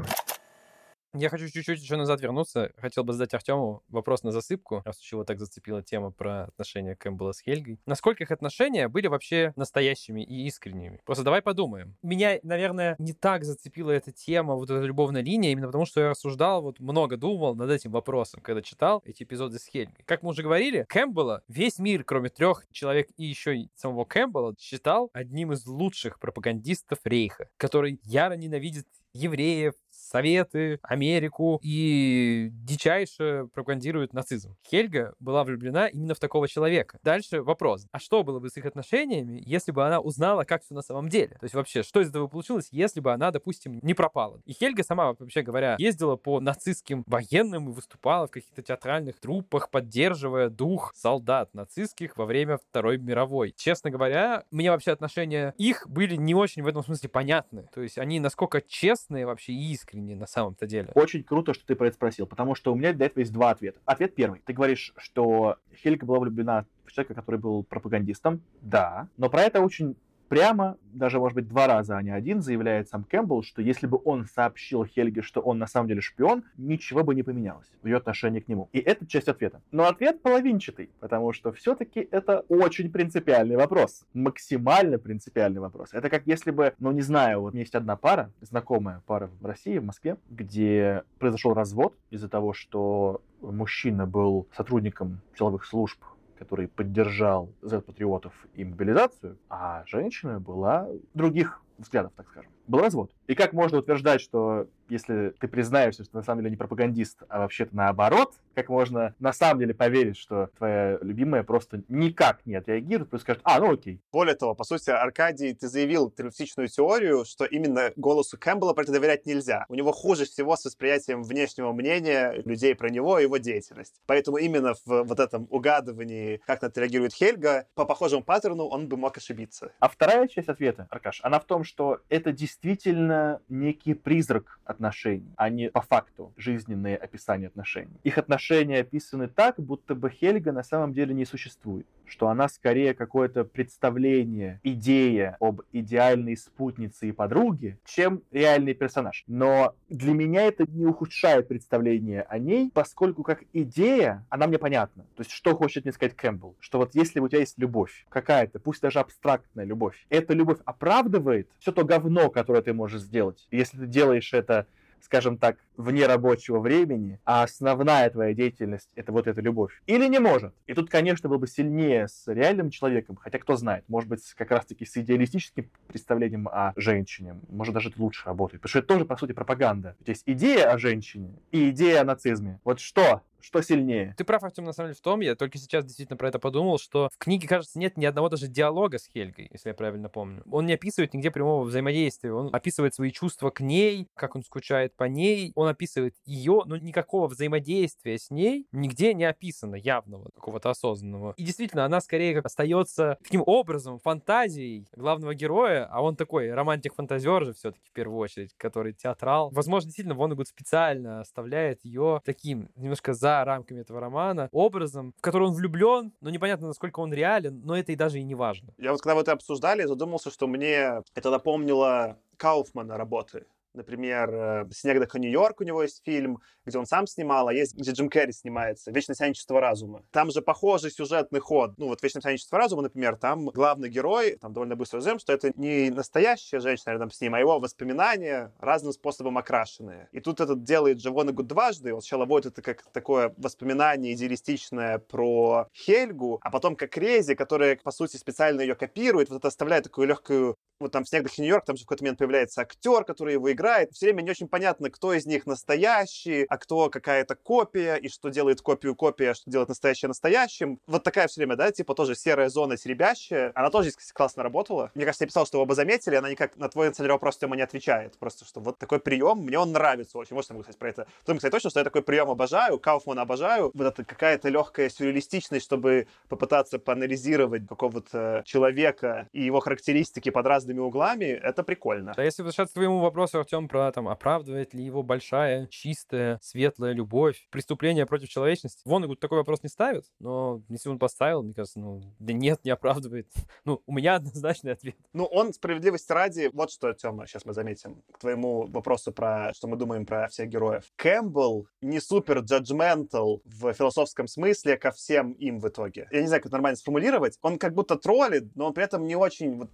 Я хочу чуть-чуть еще назад вернуться. Хотел бы задать Артему вопрос на засыпку, раз уж его так зацепила тема про отношения Кэмпбелла с Хельгой. Насколько их отношения были вообще настоящими и искренними? Просто давай подумаем. Меня, наверное, не так зацепила эта тема, вот эта любовная линия, именно потому что я рассуждал, вот много думал над этим вопросом, когда читал эти эпизоды с Хельгой. Как мы уже говорили, Кэмпбелла весь мир, кроме трех человек и еще и самого Кэмпбелла, считал одним из лучших пропагандистов Рейха, который яро ненавидит евреев, Советы, Америку и дичайше пропагандирует нацизм. Хельга была влюблена именно в такого человека. Дальше вопрос. А что было бы с их отношениями, если бы она узнала, как все на самом деле? То есть вообще, что из этого получилось, если бы она, допустим, не пропала? И Хельга сама, вообще говоря, ездила по нацистским военным и выступала в каких-то театральных труппах, поддерживая дух солдат нацистских во время Второй мировой. Честно говоря, мне вообще отношения их были не очень в этом смысле понятны. То есть они насколько честные вообще и искренние искренне на самом-то деле. Очень круто, что ты про это спросил, потому что у меня для этого есть два ответа. Ответ первый. Ты говоришь, что Хельга была влюблена в человека, который был пропагандистом. Да. Но про это очень прямо, даже, может быть, два раза, а не один, заявляет сам Кэмпбелл, что если бы он сообщил Хельге, что он на самом деле шпион, ничего бы не поменялось в ее отношении к нему. И это часть ответа. Но ответ половинчатый, потому что все-таки это очень принципиальный вопрос. Максимально принципиальный вопрос. Это как если бы, ну не знаю, вот есть одна пара, знакомая пара в России, в Москве, где произошел развод из-за того, что мужчина был сотрудником силовых служб который поддержал Z-патриотов и мобилизацию, а женщина была других взглядов, так скажем. Был развод. И как можно утверждать, что если ты признаешься, что на самом деле не пропагандист, а вообще-то наоборот, как можно на самом деле поверить, что твоя любимая просто никак не отреагирует, просто скажет, а, ну окей. Более того, по сути, Аркадий, ты заявил террористичную теорию, что именно голосу Кэмпбелла про это доверять нельзя. У него хуже всего с восприятием внешнего мнения людей про него и его деятельность. Поэтому именно в вот этом угадывании, как на это реагирует Хельга, по похожему паттерну он бы мог ошибиться. А вторая часть ответа, Аркаш, она в том, что это действительно некий призрак отношений, а не по факту жизненные описания отношений. Их отношения описаны так, будто бы Хельга на самом деле не существует что она скорее какое-то представление, идея об идеальной спутнице и подруге, чем реальный персонаж. Но для меня это не ухудшает представление о ней, поскольку как идея, она мне понятна. То есть, что хочет мне сказать Кэмпбелл? Что вот если у тебя есть любовь, какая-то, пусть даже абстрактная любовь, эта любовь оправдывает все то говно, которое ты можешь сделать. Если ты делаешь это скажем так, вне рабочего времени, а основная твоя деятельность — это вот эта любовь. Или не может. И тут, конечно, был бы сильнее с реальным человеком, хотя кто знает, может быть, как раз-таки с идеалистическим представлением о женщине, может, даже это лучше работает. Потому что это тоже, по сути, пропаганда. То есть идея о женщине и идея о нацизме. Вот что что сильнее? Ты прав, Артем, на самом деле, в том, я только сейчас действительно про это подумал, что в книге, кажется, нет ни одного даже диалога с Хельгой, если я правильно помню. Он не описывает нигде прямого взаимодействия, он описывает свои чувства к ней, как он скучает по ней, он описывает ее, но никакого взаимодействия с ней нигде не описано явного, какого-то осознанного. И действительно, она скорее как остается таким образом, фантазией главного героя, а он такой романтик-фантазер же все-таки в первую очередь, который театрал. Возможно, действительно, Воннегут специально оставляет ее таким немножко за рамками этого романа образом, в который он влюблен, но непонятно, насколько он реален, но это и даже и не важно. Я вот когда вы это обсуждали, задумался, что мне это напомнило Кауфмана работы. Например, э, «Синекдоха, Нью-Йорк» у него есть фильм, где он сам снимал, а есть, где Джим Керри снимается, «Вечное сияние чистого разума». Там же похожий сюжетный ход. Ну, вот «Вечное сияние чистого разума», например, там главный герой, там довольно быстро узнаем, что это не настоящая женщина рядом с ним, а его воспоминания разным способом окрашенные. И тут это делает же Воннегут дважды. Он сначала вводит это как такое воспоминание идеалистичное про Хельгу, а потом как Рези, которая, по сути, специально ее копирует, вот это оставляет такую легкую вот там в «Снег Нью-Йорк», там же в какой-то момент появляется актер, который его играет, играет. Все время не очень понятно, кто из них настоящий, а кто какая-то копия, и что делает копию копия, а что делает настоящее настоящим. Вот такая все время, да, типа тоже серая зона теребящая. Она тоже здесь классно работала. Мне кажется, я писал, что вы оба заметили, она никак на твой, деле, вопрос тема не отвечает. Просто, что вот такой прием, мне он нравится очень. Может, могу сказать про это. Том, кстати, точно, что я такой прием обожаю, Кауфмана обожаю. Вот это какая-то легкая сюрреалистичность, чтобы попытаться поанализировать какого-то человека и его характеристики под разными углами, это прикольно. А если возвращаться к твоему вопросу, Артем, про там, оправдывает ли его большая, чистая, светлая любовь, преступление против человечности, Вонегуд такой вопрос не ставит, но если он поставил, мне кажется, ну, да нет, не оправдывает. Ну, у меня однозначный ответ. Ну, он, справедливости ради, вот что, Тёма, сейчас мы заметим, к твоему вопросу про, что мы думаем про всех героев. Кэмпбелл не супер джаджментал в философском смысле ко всем им в итоге. Я не знаю, как нормально сформулировать. Он как будто троллит, но он при этом не очень вот.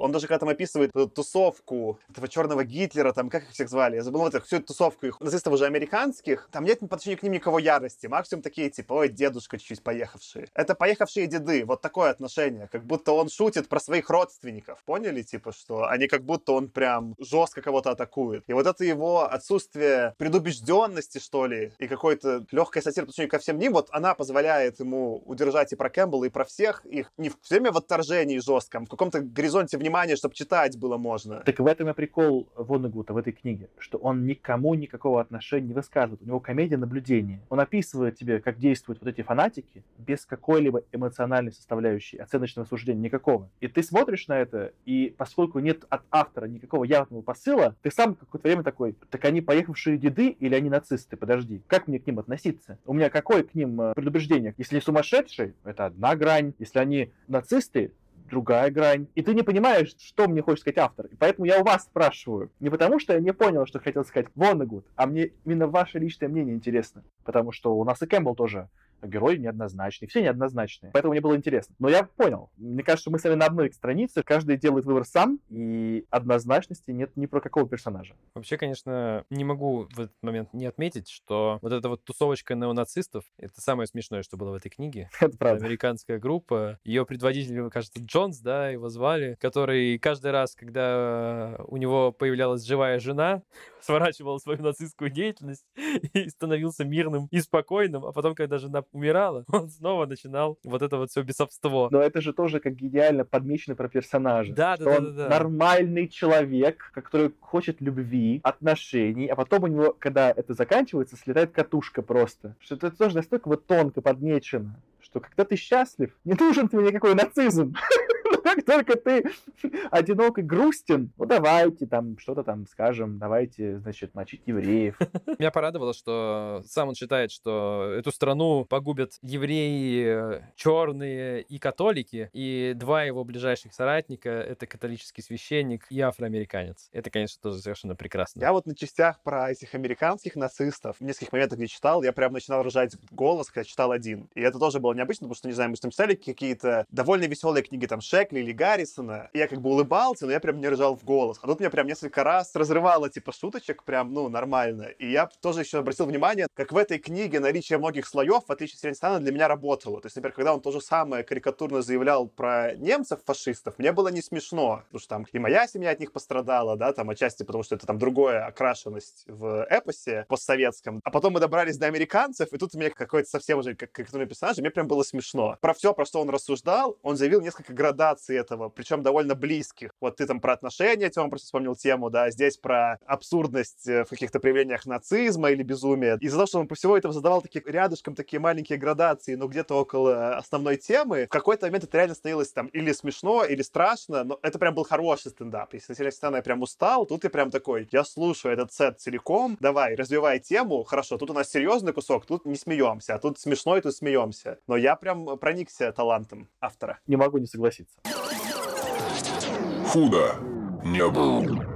Он даже когда там описывает эту тусовку этого черного Гитлера, там, как их всех звали? Я забыл вот всю эту тусовку их нацистов уже американских. Там нет по отношению к ним никого ярости. Максимум такие, типа, ой, дедушка чуть-чуть поехавшие. Это поехавшие деды. Вот такое отношение. Как будто он шутит про своих родственников. Поняли? Типа, что они как будто он прям жестко кого-то атакует. И вот это его отсутствие предубежденности, что ли, и какой-то легкой сатиры по отношению ко всем ним, вот она позволяет ему удержать и про Кэмпбелла, и про всех их не в время в отторжении жестком, в каком-то горизонте внимания, чтобы читать было можно. Так в этом и прикол Воннегута в этой книге, что он никому никакого отношения не высказывает. У него комедия наблюдения. Он описывает тебе, как действуют вот эти фанатики, без какой-либо эмоциональной составляющей, оценочного суждения никакого. И ты смотришь на это, и поскольку нет от автора никакого явного посыла, ты сам какое-то время такой, так они поехавшие деды или они нацисты? Подожди, как мне к ним относиться? У меня какое к ним э, предубеждение? Если сумасшедшие, это одна грань. Если они нацисты, другая грань. И ты не понимаешь, что мне хочет сказать автор. И поэтому я у вас спрашиваю. Не потому, что я не понял, что хотел сказать Воннегуд, а мне именно ваше личное мнение интересно. Потому что у нас и Кэмпбелл тоже герой неоднозначный, все неоднозначные. Поэтому мне было интересно. Но я понял. Мне кажется, мы с вами на одной странице, каждый делает выбор сам, и однозначности нет ни про какого персонажа. Вообще, конечно, не могу в этот момент не отметить, что вот эта вот тусовочка неонацистов, это самое смешное, что было в этой книге. Это правда. Американская группа. Ее предводитель, кажется, Джонс, да, его звали, который каждый раз, когда у него появлялась живая жена, сворачивал свою нацистскую деятельность и становился мирным и спокойным, а потом, когда жена умирала, он снова начинал вот это вот все бесовство. Но это же тоже как идеально подмечено про персонажа. Да, да, да, он да, да. нормальный человек, который хочет любви, отношений, а потом у него, когда это заканчивается, слетает катушка просто. Что это тоже настолько вот тонко подмечено, что когда ты счастлив, не нужен тебе никакой нацизм. Как только ты одинок и грустен, ну давайте там что-то там скажем, давайте, значит, мочить евреев. Меня порадовало, что сам он считает, что эту страну погубят евреи черные и католики, и два его ближайших соратника — это католический священник и афроамериканец. Это, конечно, тоже совершенно прекрасно. Я вот на частях про этих американских нацистов, в нескольких моментах, где читал, я прям начинал ржать голос, когда читал один. И это тоже было необычно, потому что, не знаю, мы с ним читали какие-то довольно веселые книги, там, Шекли или Гаррисона. Я как бы улыбался, но я прям не ржал в голос. А тут меня прям несколько раз разрывало, типа, шуточек прям, ну, нормально. И я тоже еще обратил внимание, как в этой книге наличие многих слоев, в отличие от Сиренстана, для меня работало. То есть, например, когда он то же самое карикатурно заявлял про немцев, фашистов, мне было не смешно, потому что там и моя семья от них пострадала, да, там отчасти потому, что это там другая окрашенность в эпосе постсоветском. А потом мы добрались до американцев, и тут у меня какой-то совсем уже как карикатурный персонаж, и мне прям было смешно. Про все, про что он рассуждал, он заявил несколько градаций этого, причем довольно близких. Вот ты там про отношения, Тёма просто вспомнил тему, да, здесь про абсурдность э, в каких-то проявлениях нацизма или безумия. Из-за того, что он по всего этого задавал такие рядышком такие маленькие градации, но где-то около основной темы, в какой-то момент это реально становилось там или смешно, или страшно, но это прям был хороший стендап. Если на сцены я прям устал, тут я прям такой, я слушаю этот сет целиком, давай, развивай тему, хорошо, тут у нас серьезный кусок, тут не смеемся, а тут смешной, тут смеемся. Но я прям проникся талантом автора. Не могу не согласиться. Худо не было.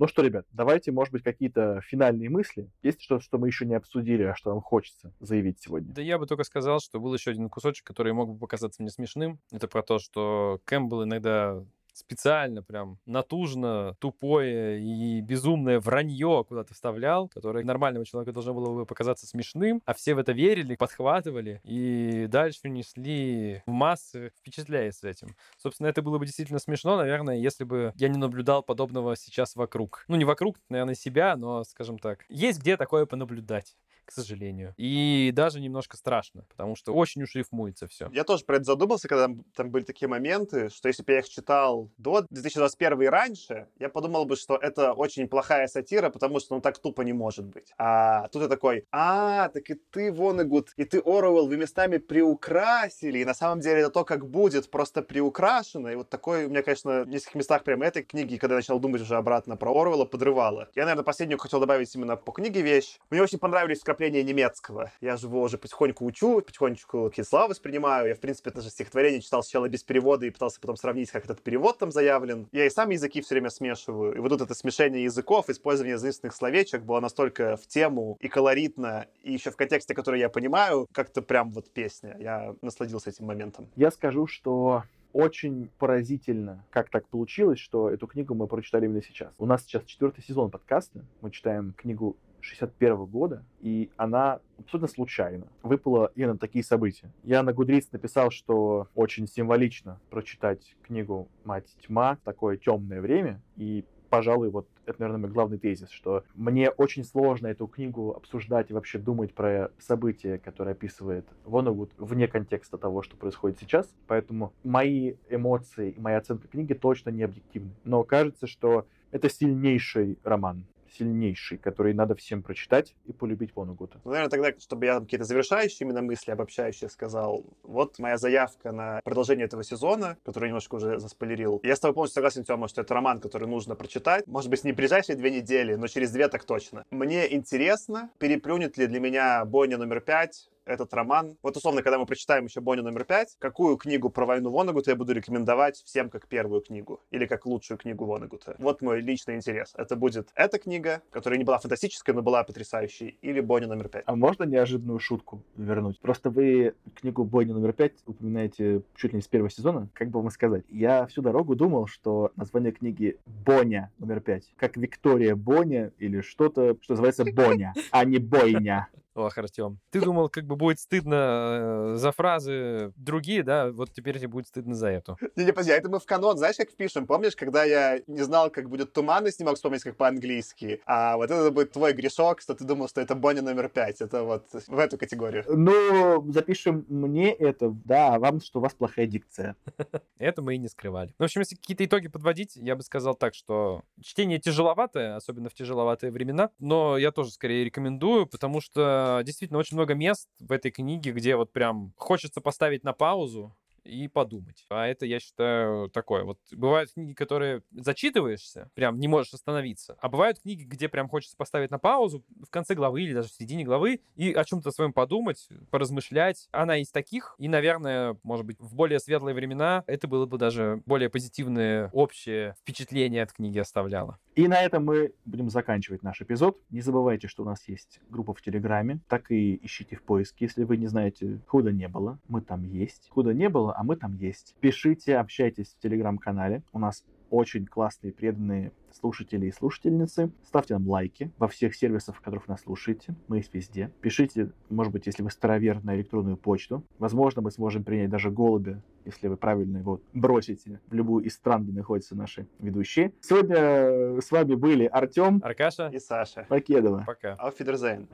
Ну что, ребят, давайте, может быть, какие-то финальные мысли. Есть что-то, что мы еще не обсудили, а что вам хочется заявить сегодня? Да я бы только сказал, что был еще один кусочек, который мог бы показаться мне смешным. Это про то, что Кэмпбелл иногда специально прям натужно, тупое и безумное вранье куда-то вставлял, которое нормальному человеку должно было бы показаться смешным, а все в это верили, подхватывали и дальше несли в массы, впечатляясь этим. Собственно, это было бы действительно смешно, наверное, если бы я не наблюдал подобного сейчас вокруг. Ну, не вокруг, наверное, себя, но, скажем так, есть где такое понаблюдать к сожалению. И даже немножко страшно, потому что очень уж рифмуется все. Я тоже про это задумался, когда там были такие моменты, что если бы я их читал до 2021 и раньше, я подумал бы, что это очень плохая сатира, потому что ну так тупо не может быть. А тут я такой, а, так и ты, Вонегуд, и ты, Оруэлл, вы местами приукрасили, и на самом деле это то, как будет, просто приукрашено. И вот такой у меня, конечно, в нескольких местах прямо этой книги, когда я начал думать уже обратно про Оруэлла, подрывало. Я, наверное, последнюю хотел добавить именно по книге вещь. Мне очень понравились вкрапления немецкого. Я же его уже потихоньку учу, потихонечку какие слова воспринимаю. Я, в принципе, это же стихотворение читал сначала без перевода и пытался потом сравнить, как этот перевод там заявлен. Я и сам языки все время смешиваю. И вот тут это смешение языков, использование заимственных словечек было настолько в тему и колоритно, и еще в контексте, который я понимаю, как-то прям вот песня. Я насладился этим моментом. Я скажу, что очень поразительно, как так получилось, что эту книгу мы прочитали именно сейчас. У нас сейчас четвертый сезон подкаста. Мы читаем книгу 61 года, и она абсолютно случайно выпала именно такие события. Я на Гудриц написал, что очень символично прочитать книгу «Мать тьма» в такое темное время, и пожалуй, вот это, наверное, мой главный тезис, что мне очень сложно эту книгу обсуждать и вообще думать про события, которые описывает Воногуд вне контекста того, что происходит сейчас. Поэтому мои эмоции и моя оценка книги точно не объективны. Но кажется, что это сильнейший роман сильнейший, который надо всем прочитать и полюбить Вонагута. Ну, наверное, тогда, чтобы я какие-то завершающие именно мысли, обобщающие сказал, вот моя заявка на продолжение этого сезона, который немножко уже заспойлерил. Я с тобой полностью согласен, Тёма, что это роман, который нужно прочитать. Может быть, не в ближайшие две недели, но через две так точно. Мне интересно, переплюнет ли для меня бойня номер пять этот роман. Вот условно, когда мы прочитаем еще Бонни номер пять, какую книгу про войну Вонагута я буду рекомендовать всем как первую книгу или как лучшую книгу Вонагута. Вот мой личный интерес. Это будет эта книга, которая не была фантастической, но была потрясающей, или Бонни номер пять. А можно неожиданную шутку вернуть? Просто вы книгу Бонни номер пять упоминаете чуть ли не с первого сезона. Как бы вам сказать? Я всю дорогу думал, что название книги Боня номер пять, как Виктория Боня или что-то, что называется Боня, а не Бойня. Ох, Артем. Ты думал, как бы будет стыдно э, за фразы другие, да? Вот теперь тебе будет стыдно за эту. Не, не, подожди, а это мы в канон, знаешь, как впишем? Помнишь, когда я не знал, как будет туман, и не мог вспомнить, как по-английски? А вот это будет твой грешок, что ты думал, что это Бонни номер пять. Это вот в эту категорию. Ну, запишем мне это, да, а вам, что у вас плохая дикция. Это мы и не скрывали. В общем, если какие-то итоги подводить, я бы сказал так, что чтение тяжеловатое, особенно в тяжеловатые времена, но я тоже скорее рекомендую, потому что действительно очень много мест в этой книге, где вот прям хочется поставить на паузу, и подумать. А это, я считаю, такое. Вот бывают книги, которые зачитываешься, прям не можешь остановиться. А бывают книги, где прям хочется поставить на паузу в конце главы или даже в середине главы и о чем-то своем подумать, поразмышлять. Она из таких. И, наверное, может быть, в более светлые времена это было бы даже более позитивное общее впечатление от книги оставляло. И на этом мы будем заканчивать наш эпизод. Не забывайте, что у нас есть группа в Телеграме. Так и ищите в поиске, если вы не знаете, худо не было. Мы там есть. Худо не было, а мы там есть. Пишите, общайтесь в телеграм-канале. У нас очень классные, преданные слушатели и слушательницы. Ставьте нам лайки во всех сервисах, в которых нас слушаете. Мы есть везде. Пишите, может быть, если вы старовер, на электронную почту. Возможно, мы сможем принять даже голубя, если вы правильно его бросите в любую из стран, где находятся наши ведущие. Сегодня с вами были Артем, Аркаша И Саша. Покедова. Пока. Auf Wiedersehen.